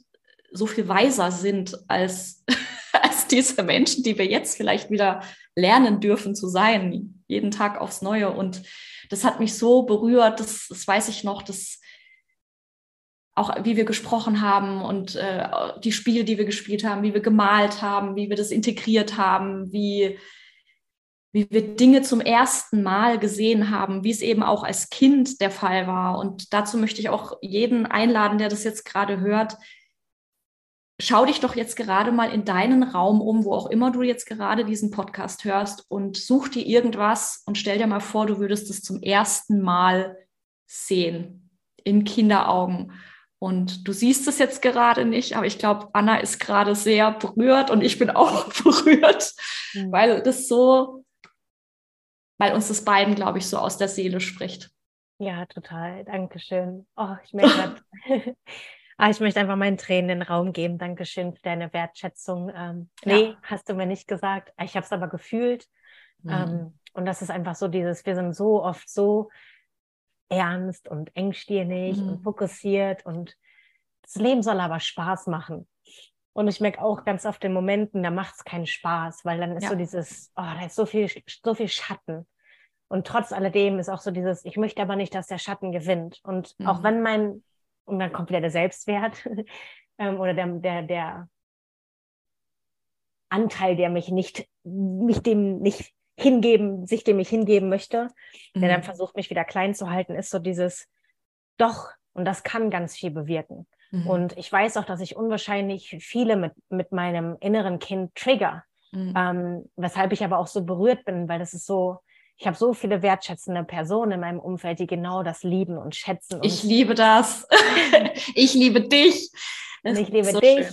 so viel weiser sind als [LAUGHS] als diese Menschen, die wir jetzt vielleicht wieder lernen dürfen zu sein, jeden Tag aufs Neue. Und das hat mich so berührt, das, das weiß ich noch, dass auch wie wir gesprochen haben und äh, die Spiele, die wir gespielt haben, wie wir gemalt haben, wie wir das integriert haben, wie, wie wir Dinge zum ersten Mal gesehen haben, wie es eben auch als Kind der Fall war. Und dazu möchte ich auch jeden einladen, der das jetzt gerade hört, schau dich doch jetzt gerade mal in deinen Raum um, wo auch immer du jetzt gerade diesen Podcast hörst und such dir irgendwas und stell dir mal vor, du würdest es zum ersten Mal sehen in Kinderaugen. Und du siehst es jetzt gerade nicht, aber ich glaube, Anna ist gerade sehr berührt und ich bin [LAUGHS] auch berührt, mhm. weil das so, weil uns das beiden, glaube ich, so aus der Seele spricht. Ja, total. Dankeschön. Oh, ich merke. [LAUGHS] Ah, ich möchte einfach meinen Tränen den Raum geben. Dankeschön für deine Wertschätzung. Ähm, ja. Nee, hast du mir nicht gesagt. Ich habe es aber gefühlt. Mhm. Ähm, und das ist einfach so dieses, wir sind so oft so ernst und engstirnig mhm. und fokussiert und das Leben soll aber Spaß machen. Und ich merke auch ganz oft in Momenten, da macht es keinen Spaß, weil dann ist ja. so dieses, oh, da ist so viel, so viel Schatten. Und trotz alledem ist auch so dieses, ich möchte aber nicht, dass der Schatten gewinnt. Und mhm. auch wenn mein und dann kommt wieder der Selbstwert [LAUGHS] ähm, oder der, der, der Anteil, der mich nicht, mich dem nicht hingeben, sich dem ich hingeben möchte, mhm. der dann mhm. versucht, mich wieder klein zu halten, ist so dieses doch, und das kann ganz viel bewirken. Mhm. Und ich weiß auch, dass ich unwahrscheinlich viele mit, mit meinem inneren Kind trigger, mhm. ähm, weshalb ich aber auch so berührt bin, weil das ist so, ich habe so viele wertschätzende Personen in meinem Umfeld, die genau das lieben und schätzen. Und ich liebe das. [LAUGHS] ich liebe dich. Das ich liebe so dich.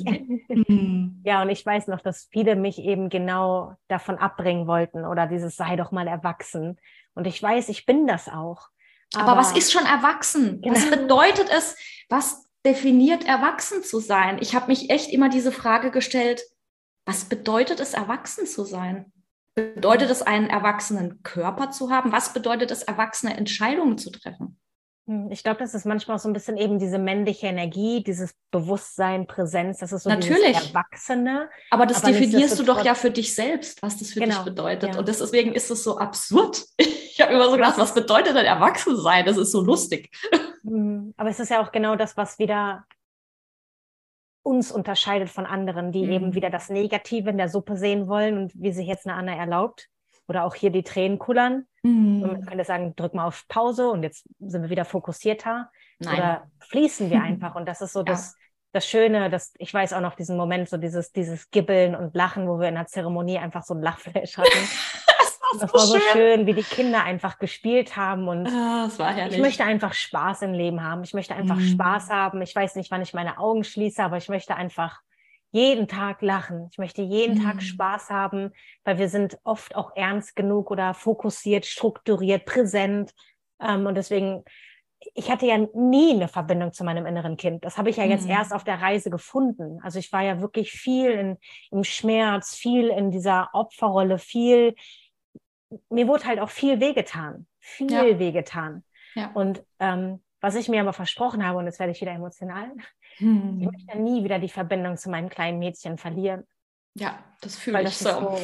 Mhm. ja, und ich weiß noch, dass viele mich eben genau davon abbringen wollten oder dieses sei doch mal erwachsen. Und ich weiß, ich bin das auch. Aber, Aber was ist schon erwachsen? Genau. Was bedeutet es? Was definiert erwachsen zu sein? Ich habe mich echt immer diese Frage gestellt, was bedeutet es, erwachsen zu sein? Bedeutet es, einen erwachsenen Körper zu haben? Was bedeutet es, erwachsene Entscheidungen zu treffen? Hm, ich glaube, das ist manchmal auch so ein bisschen eben diese männliche Energie, dieses Bewusstsein, Präsenz, das ist so Natürlich. Erwachsene. Aber das aber definierst du doch ja für dich selbst, was das für genau. dich bedeutet. Ja. Und deswegen ist es so absurd. [LAUGHS] Ich habe immer so gedacht, was bedeutet denn erwachsen sein? Das ist so lustig. [LAUGHS] Hm, aber es ist ja auch genau das, was wieder uns unterscheidet von anderen, die mhm. eben wieder das Negative in der Suppe sehen wollen und wie sich jetzt eine Anna erlaubt. Oder auch hier die Tränen kullern. Mhm. Und man könnte sagen, drück mal auf Pause und jetzt sind wir wieder fokussierter. Nein. Oder fließen wir [LAUGHS] einfach. Und das ist so ja. das, das Schöne, dass ich weiß auch noch diesen Moment, so dieses, dieses Gibbeln und Lachen, wo wir in der Zeremonie einfach so ein Lachflash hatten. [LAUGHS] das das, war so schön. schön. wie die Kinder einfach gespielt haben und ah, ich möchte einfach Spaß im Leben haben. Ich möchte einfach mm. Spaß haben. Ich weiß nicht, wann ich meine Augen schließe, aber ich möchte einfach jeden Tag lachen. Ich möchte jeden mm. Tag Spaß haben, weil wir sind oft auch ernst genug oder fokussiert, strukturiert, präsent. Ähm, und deswegen, ich hatte ja nie eine Verbindung zu meinem inneren Kind. Das habe ich ja jetzt mm. erst auf der Reise gefunden. Also ich war ja wirklich viel in, im Schmerz, viel in dieser Opferrolle, viel, mir wurde halt auch viel wehgetan. Viel ja. wehgetan. Ja. Und ähm, was ich mir aber versprochen habe, und jetzt werde ich wieder emotional, hm. ich möchte nie wieder die Verbindung zu meinem kleinen Mädchen verlieren. Ja, das fühle ich das so. so.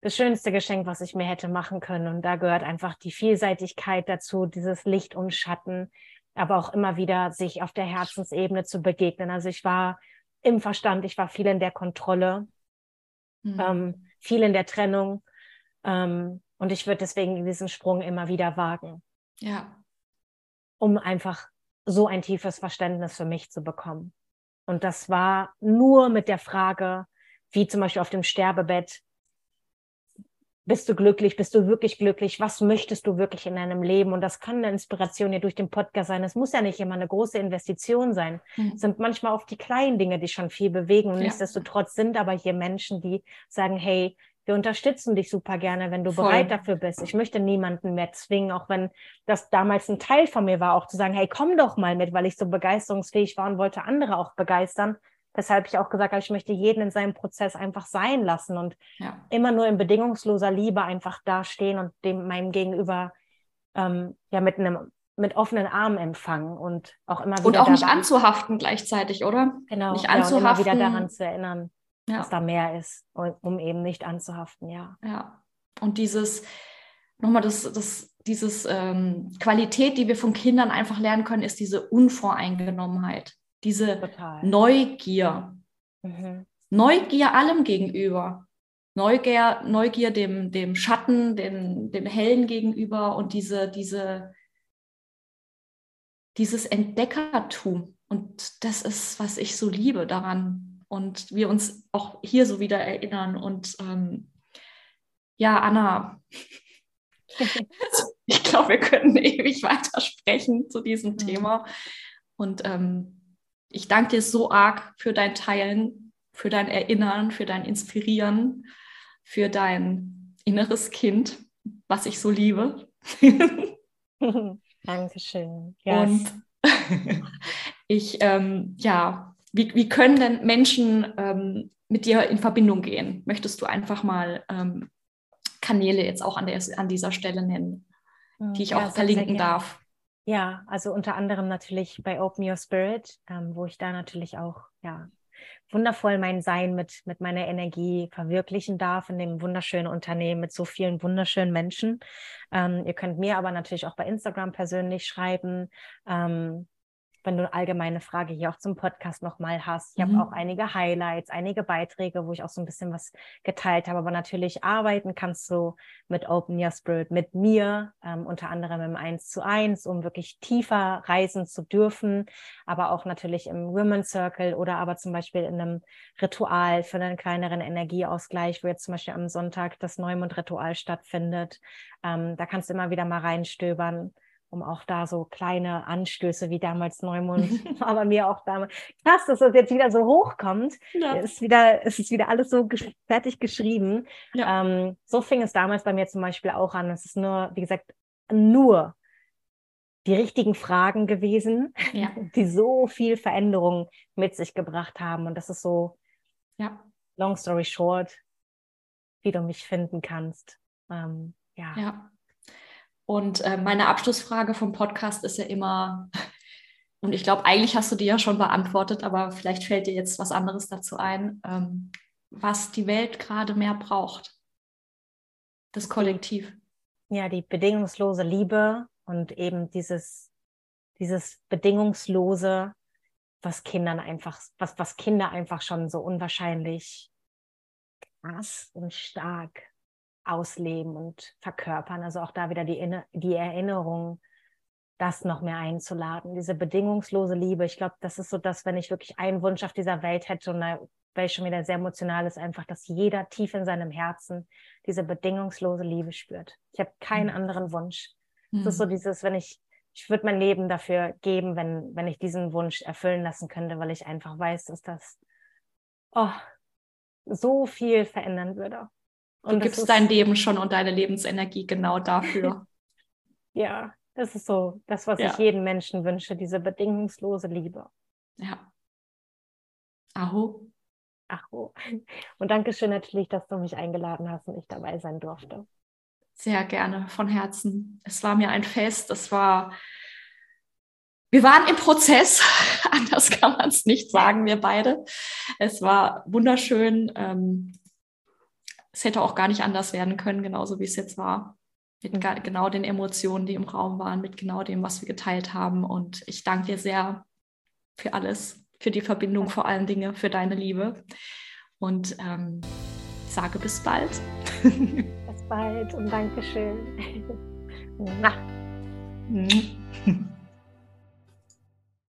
Das schönste Geschenk, was ich mir hätte machen können. Und da gehört einfach die Vielseitigkeit dazu, dieses Licht und Schatten, aber auch immer wieder sich auf der Herzensebene zu begegnen. Also ich war im Verstand, ich war viel in der Kontrolle, hm. ähm, viel in der Trennung. Ähm, und ich würde deswegen diesen Sprung immer wieder wagen. Ja. Um einfach so ein tiefes Verständnis für mich zu bekommen. Und das war nur mit der Frage, wie zum Beispiel auf dem Sterbebett, bist du glücklich, bist du wirklich glücklich, was möchtest du wirklich in deinem Leben? Und das kann eine Inspiration ja durch den Podcast sein. Es muss ja nicht immer eine große Investition sein. Mhm. Es sind manchmal oft die kleinen Dinge, die schon viel bewegen. Und ja. nichtsdestotrotz sind aber hier Menschen, die sagen, hey, wir unterstützen dich super gerne, wenn du Voll. bereit dafür bist. Ich möchte niemanden mehr zwingen, auch wenn das damals ein Teil von mir war, auch zu sagen, hey, komm doch mal mit, weil ich so begeisterungsfähig war und wollte andere auch begeistern. Weshalb ich auch gesagt habe, ich möchte jeden in seinem Prozess einfach sein lassen und ja. immer nur in bedingungsloser Liebe einfach dastehen und dem meinem Gegenüber ähm, ja mit einem mit offenen Armen empfangen und auch immer wieder und auch nicht anzuhaften gleichzeitig, oder? Genau. Nicht anzuhaften. Ja, immer wieder daran zu erinnern ja. dass da mehr ist, um eben nicht anzuhaften, ja. Ja. Und dieses, nochmal das, das, dieses ähm, Qualität, die wir von Kindern einfach lernen können, ist diese Unvoreingenommenheit, diese Total. Neugier. Mhm. Neugier allem gegenüber. Neugier, Neugier dem, dem Schatten, dem, dem Hellen gegenüber und diese, diese, dieses Entdeckertum. Und das ist, was ich so liebe daran, und wir uns auch hier so wieder erinnern. Und ähm, ja, Anna, [LAUGHS] ich glaube, wir können [LAUGHS] ewig weitersprechen zu diesem mhm. Thema. Und ähm, ich danke dir so arg für dein Teilen, für dein Erinnern, für dein Inspirieren, für dein inneres Kind, was ich so liebe. [LAUGHS] Dankeschön. Yes. Und ich, ähm, ja, wie, wie können denn Menschen ähm, mit dir in Verbindung gehen? Möchtest du einfach mal ähm, Kanäle jetzt auch an, der, an dieser Stelle nennen, hm, die ich ja, auch verlinken darf? Ja, also unter anderem natürlich bei Open Your Spirit, ähm, wo ich da natürlich auch ja, wundervoll mein Sein mit, mit meiner Energie verwirklichen darf in dem wunderschönen Unternehmen mit so vielen wunderschönen Menschen. Ähm, ihr könnt mir aber natürlich auch bei Instagram persönlich schreiben. Ähm, wenn du eine allgemeine Frage hier auch zum Podcast nochmal hast. Ich mhm. habe auch einige Highlights, einige Beiträge, wo ich auch so ein bisschen was geteilt habe. Aber natürlich arbeiten kannst du mit Open Your Spirit, mit mir, ähm, unter anderem im 1 zu 1, um wirklich tiefer reisen zu dürfen. Aber auch natürlich im Women's Circle oder aber zum Beispiel in einem Ritual für einen kleineren Energieausgleich, wo jetzt zum Beispiel am Sonntag das Neumond-Ritual stattfindet. Ähm, da kannst du immer wieder mal reinstöbern um auch da so kleine Anstöße wie damals Neumond, [LAUGHS] [LAUGHS] aber mir auch damals. Krass, dass das jetzt wieder so hochkommt. Ja. Es, ist wieder, es ist wieder alles so gesch fertig geschrieben. Ja. Ähm, so fing es damals bei mir zum Beispiel auch an. Es ist nur, wie gesagt, nur die richtigen Fragen gewesen, ja. [LAUGHS] die so viel Veränderung mit sich gebracht haben. Und das ist so, ja. long story short, wie du mich finden kannst. Ähm, ja. ja. Und äh, meine Abschlussfrage vom Podcast ist ja immer, [LAUGHS] und ich glaube, eigentlich hast du die ja schon beantwortet, aber vielleicht fällt dir jetzt was anderes dazu ein, ähm, was die Welt gerade mehr braucht. Das Kollektiv. Ja, die bedingungslose Liebe und eben dieses, dieses bedingungslose, was Kindern einfach, was, was Kinder einfach schon so unwahrscheinlich krass und stark ausleben und verkörpern. Also auch da wieder die, die Erinnerung, das noch mehr einzuladen, diese bedingungslose Liebe. Ich glaube, das ist so das, wenn ich wirklich einen Wunsch auf dieser Welt hätte und da weil ich schon wieder sehr emotional ist, einfach, dass jeder tief in seinem Herzen diese bedingungslose Liebe spürt. Ich habe keinen mhm. anderen Wunsch. Es mhm. ist so mhm. dieses, wenn ich, ich würde mein Leben dafür geben, wenn, wenn ich diesen Wunsch erfüllen lassen könnte, weil ich einfach weiß, dass das oh, so viel verändern würde. Und du gibst dein Leben schon und deine Lebensenergie genau dafür. [LAUGHS] ja, das ist so das, was ja. ich jedem Menschen wünsche, diese bedingungslose Liebe. Ja. Aho. Aho. Und danke schön natürlich, dass du mich eingeladen hast und ich dabei sein durfte. Sehr gerne, von Herzen. Es war mir ein Fest. Es war, wir waren im Prozess. [LAUGHS] Anders kann man es nicht sagen, wir beide. Es war wunderschön. Ähm, es hätte auch gar nicht anders werden können, genauso wie es jetzt war. Mit mhm. genau den Emotionen, die im Raum waren, mit genau dem, was wir geteilt haben. Und ich danke dir sehr für alles, für die Verbindung vor allen Dingen, für deine Liebe. Und ähm, sage bis bald. [LAUGHS] bis bald und Dankeschön. [LAUGHS] Na. Mhm. [LAUGHS]